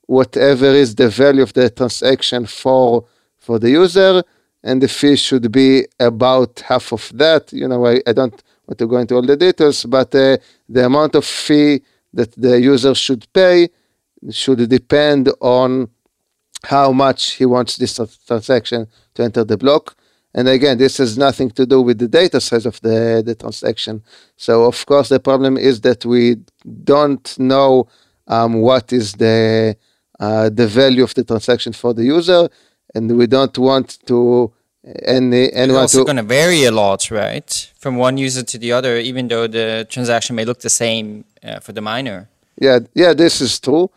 whatever is the value of the transaction for for the user, and the fee should be about half of that. You know, I, I don't want to go into all the details, but uh, the amount of fee that the user should pay should depend on how much he wants this transaction to enter the block. And again, this has nothing to do with the data size of the, the transaction. So, of course, the problem is that we don't know um, what is the uh, the value of the transaction for the user, and we don't want to any anyone it's also going to vary a lot, right, from one user to the other, even though the transaction may look the same uh, for the miner. Yeah, yeah, this is true,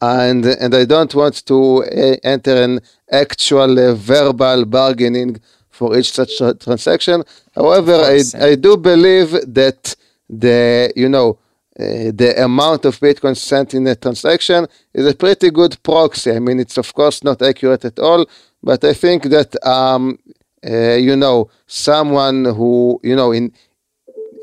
and and I don't want to uh, enter an actual uh, verbal bargaining for each such transaction. However, I I do believe that the you know uh, the amount of Bitcoin sent in a transaction is a pretty good proxy. I mean, it's of course not accurate at all, but I think that um, uh, you know someone who you know in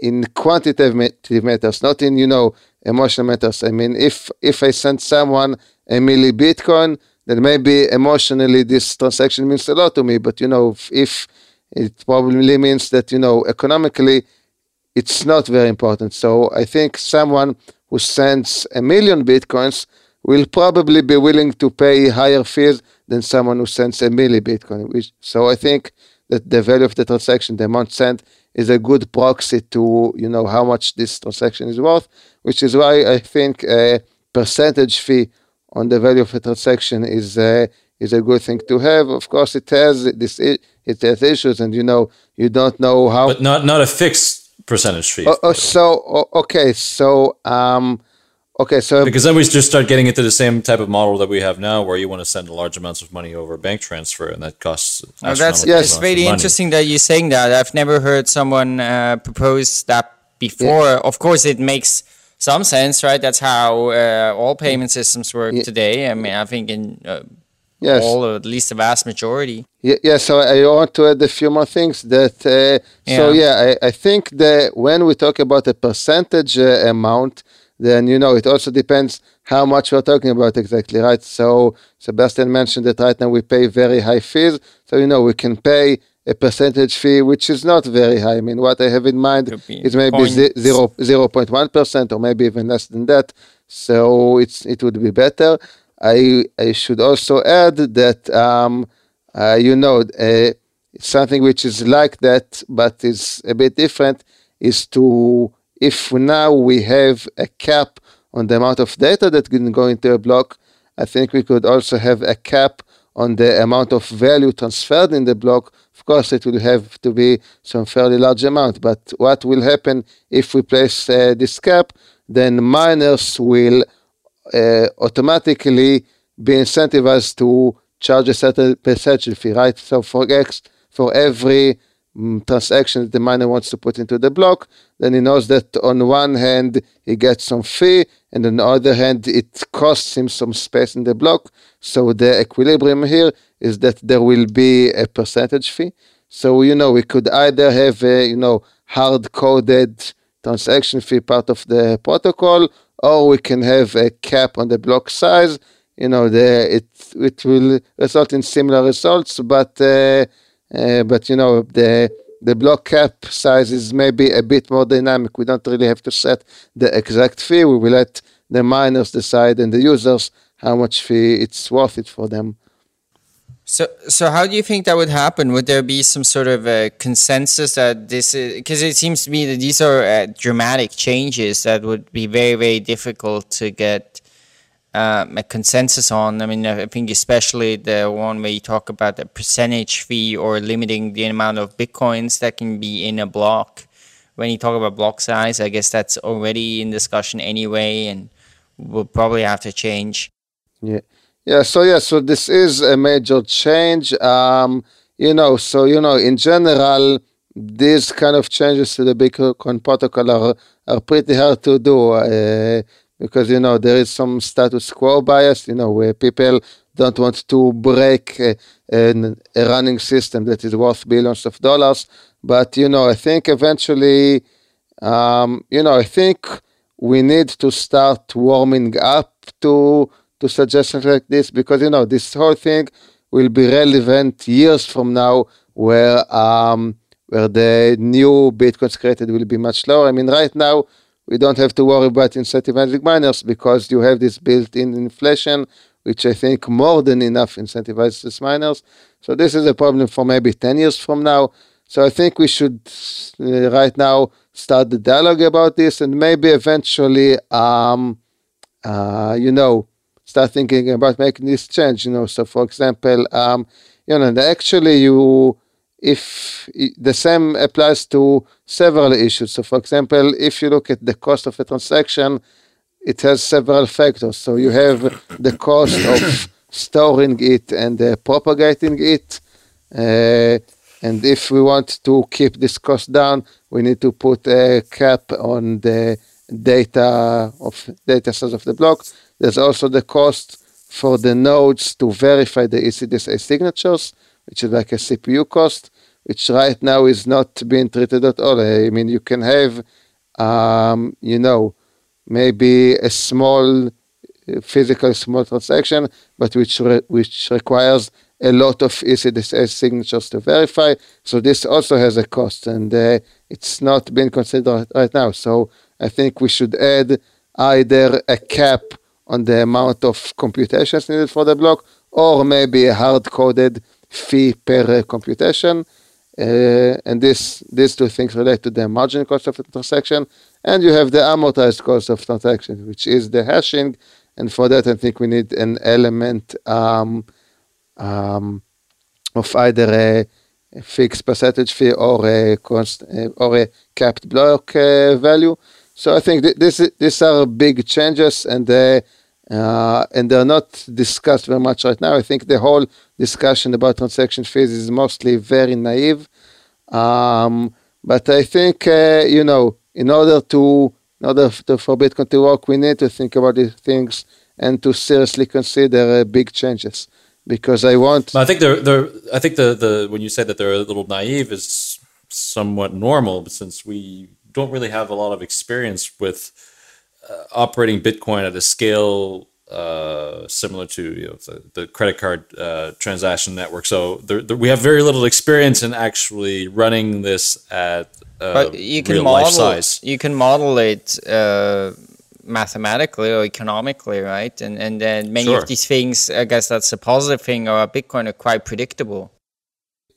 in quantitative matters, not in you know emotional matters. I mean, if if I send someone a milli Bitcoin, then maybe emotionally this transaction means a lot to me. But you know, if, if it probably means that you know economically it's not very important. So I think someone who sends a million bitcoins will probably be willing to pay higher fees than someone who sends a milli bitcoin. Which, so I think that the value of the transaction, the amount sent, is a good proxy to you know how much this transaction is worth. Which is why I think a percentage fee on the value of a transaction is a, is a good thing to have. Of course, it has this it has issues, and you know you don't know how. But not not a fixed percentage fee. Oh, oh, so oh, okay, so um, okay, so because then we just start getting into the same type of model that we have now, where you want to send large amounts of money over bank transfer, and that costs. Oh, that's yes, really interesting that you're saying that. I've never heard someone uh, propose that before. Yeah. Of course, it makes some sense, right? That's how uh, all payment systems work yeah. today. I mean, I think in uh, yes. all or at least the vast majority. Yeah, yeah, so I want to add a few more things that uh, yeah. so yeah, I, I think that when we talk about a percentage uh, amount, then you know it also depends how much we're talking about exactly, right? So Sebastian mentioned that right now we pay very high fees, so you know we can pay a percentage fee which is not very high. I mean, what I have in mind is maybe zero zero point one percent or maybe even less than that. So it's it would be better. I, I should also add that, um, uh, you know, uh, something which is like that, but is a bit different, is to, if now we have a cap on the amount of data that can go into a block, I think we could also have a cap on the amount of value transferred in the block. Of course, it will have to be some fairly large amount, but what will happen if we place uh, this cap? Then miners will uh, automatically be incentivized to charge a certain percentage fee, right? So for X, for every um, transaction the miner wants to put into the block, then he knows that on one hand he gets some fee, and on the other hand it costs him some space in the block. So the equilibrium here is that there will be a percentage fee. So you know we could either have a you know hard coded transaction fee part of the protocol, or we can have a cap on the block size. You know, the, it it will result in similar results, but uh, uh, but you know the the block cap size is maybe a bit more dynamic. We don't really have to set the exact fee. We will let the miners decide and the users how much fee it's worth it for them. So, so how do you think that would happen? Would there be some sort of a consensus that this is because it seems to me that these are uh, dramatic changes that would be very, very difficult to get um, a consensus on. I mean, I think especially the one where you talk about the percentage fee or limiting the amount of bitcoins that can be in a block. When you talk about block size, I guess that's already in discussion anyway, and will probably have to change. Yeah. Yeah, so yeah, so this is a major change. Um, you know, so you know, in general, these kind of changes to the Bitcoin protocol are are pretty hard to do uh, because you know there is some status quo bias. You know, where people don't want to break a, a running system that is worth billions of dollars. But you know, I think eventually, um, you know, I think we need to start warming up to to suggestions like this because you know this whole thing will be relevant years from now where um, where the new bitcoins created will be much lower. I mean, right now we don't have to worry about incentivizing miners because you have this built-in inflation, which I think more than enough incentivizes miners. So this is a problem for maybe 10 years from now. So I think we should uh, right now start the dialogue about this and maybe eventually, um, uh, you know, start thinking about making this change. You know, so for example, um, you know, actually, you if the same applies to several issues. So, for example, if you look at the cost of a transaction, it has several factors. So you have the cost of storing it and uh, propagating it. Uh, and if we want to keep this cost down, we need to put a cap on the data of data size of the block. There's also the cost for the nodes to verify the ECDSA signatures, which is like a CPU cost, which right now is not being treated at all. I mean, you can have, um, you know, maybe a small physical small transaction, but which re- which requires a lot of ECDSA signatures to verify. So this also has a cost, and uh, it's not being considered right now. So I think we should add either a cap on the amount of computations needed for the block, or maybe a hard-coded fee per computation. Uh, and this these two things relate to the margin cost of the transaction, and you have the amortized cost of transaction, which is the hashing. And for that, I think we need an element um, um, of either a, fixed percentage fee or a const, uh, or a capped block uh, value. So I think th- this these are big changes, and uh, uh, and they're not discussed very much right now. I think the whole discussion about transaction fees is mostly very naive. Um, but I think uh, you know, in order to in order to, for Bitcoin to work, we need to think about these things and to seriously consider uh, big changes. Because I want. I think they're, they're I think the, the when you say that they're a little naive is somewhat normal, since we don't really have a lot of experience with operating Bitcoin at a scale uh, similar to you know, the, the credit card uh, transaction network. So there, there, we have very little experience in actually running this at uh, but you can real model, life size. You can model it uh, mathematically or economically, right? And and then many sure. of these things, I guess that's a positive thing, or Bitcoin are quite predictable.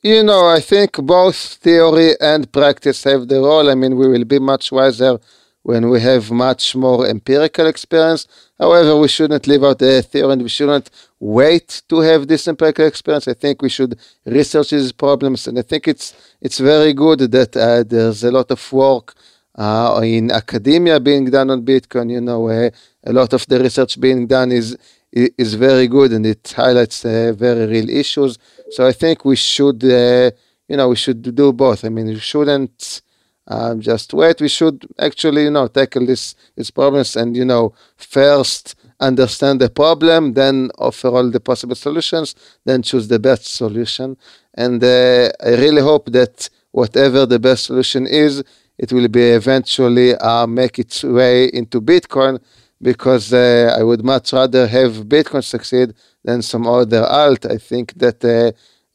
You know, I think both theory and practice have their role. I mean, we will be much wiser when we have much more empirical experience. However, we shouldn't leave out the theory and we shouldn't wait to have this empirical experience. I think we should research these problems, and I think it's it's very good that uh, there's a lot of work uh, in academia being done on Bitcoin. You know, uh, a lot of the research being done is is very good and it highlights uh, very real issues. So I think we should, uh, you know, we should do both. I mean, we shouldn't um, just wait. We should actually, you know, tackle this these problems and you know first understand the problem, then offer all the possible solutions, then choose the best solution. And uh, I really hope that whatever the best solution is, it will be eventually uh, make its way into Bitcoin because uh, I would much rather have Bitcoin succeed than some other alt. I think that uh,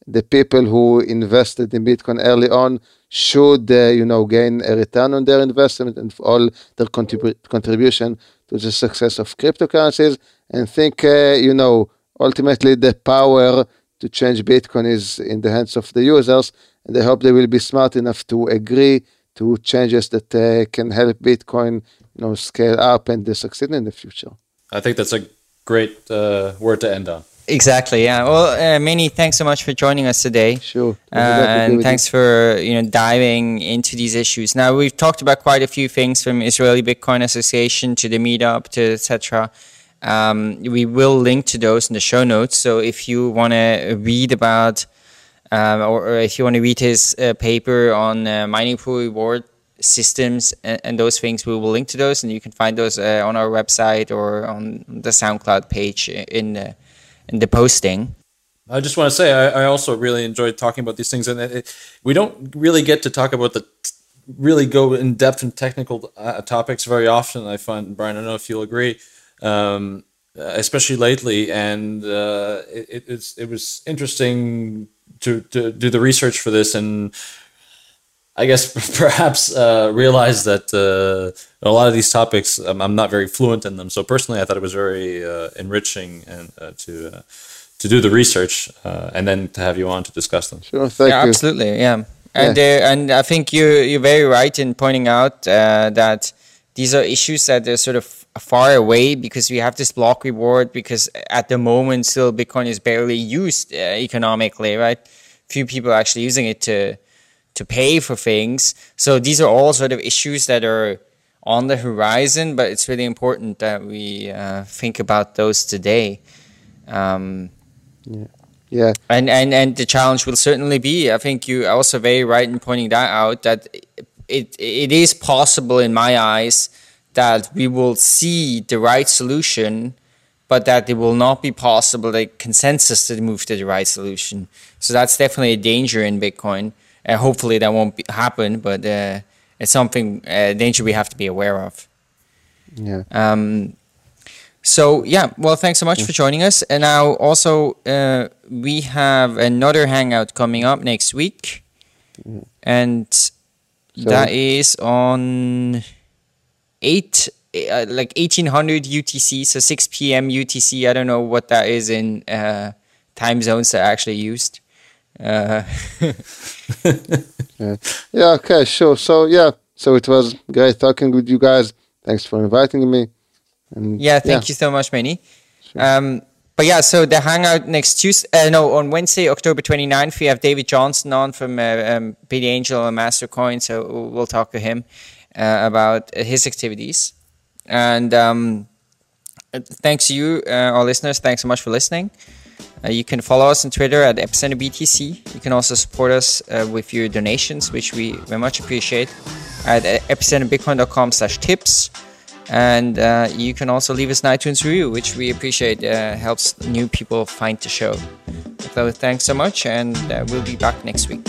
the people who invested in Bitcoin early on should, uh, you know, gain a return on their investment and all their contribu- contribution to the success of cryptocurrencies. And think, uh, you know, ultimately the power to change Bitcoin is in the hands of the users. And I hope they will be smart enough to agree to changes that uh, can help Bitcoin, you know, scale up and succeed in the future. I think that's a great uh, word to end on. Exactly. Yeah. Well, uh, thanks so much for joining us today. Sure. Uh, and thanks you. for you know diving into these issues. Now we've talked about quite a few things from Israeli Bitcoin Association to the meetup to etc. Um, we will link to those in the show notes. So if you want to read about um, or, or, if you want to read his uh, paper on uh, mining pool reward systems and, and, those things, we will link to those, and you can find those uh, on our website or on the SoundCloud page in the in the posting. I just want to say I, I also really enjoyed talking about these things, and it, it, we don't really get to talk about the really go in depth and technical uh, topics very often. I find Brian, I don't know if you'll agree, um, especially lately, and uh, it, it was interesting to to do the research for this and. I guess (laughs) perhaps uh, realize that uh, a lot of these topics um, I'm not very fluent in them. So personally, I thought it was very uh, enriching and uh, to uh, to do the research uh, and then to have you on to discuss them. Sure, thank yeah, you. Absolutely, yeah. And yeah. and I think you you're very right in pointing out that these are issues that are sort of far away because we have this block reward because at the moment still Bitcoin is barely used economically, right? Few people are actually using it to to pay for things. So these are all sort of issues that are on the horizon, but it's really important that we uh, think about those today. Um, yeah. Yeah. And, and and the challenge will certainly be. I think you are also very right in pointing that out that it it is possible in my eyes that we will see the right solution, but that it will not be possible, like consensus to move to the right solution. So that's definitely a danger in Bitcoin. Uh, hopefully that won't be, happen, but uh, it's something uh, danger we have to be aware of. Yeah. Um, so yeah, well, thanks so much for joining us. And now also uh, we have another hangout coming up next week, and that is on eight, uh, like eighteen hundred UTC, so six PM UTC. I don't know what that is in uh, time zones that are actually used. Uh, yeah. (laughs) yeah. Okay. Sure. So yeah. So it was great talking with you guys. Thanks for inviting me. And, yeah, thank yeah. you so much, Meni. Sure. Um, but yeah, so the hangout next Tuesday, uh, no, on Wednesday, October 29th, we have David Johnston on from uh, um, Angel and Mastercoin. So we'll talk to him uh, about his activities. And um, thanks to you, uh, our listeners. Thanks so much for listening. Uh, you can follow us on Twitter at EpicenterBTC. You can also support us uh, with your donations, which we very much appreciate, at epicenterbitcoin.com slash tips. And uh, you can also leave us an iTunes review, which we appreciate. Uh, helps new people find the show. So thanks so much, and uh, we'll be back next week.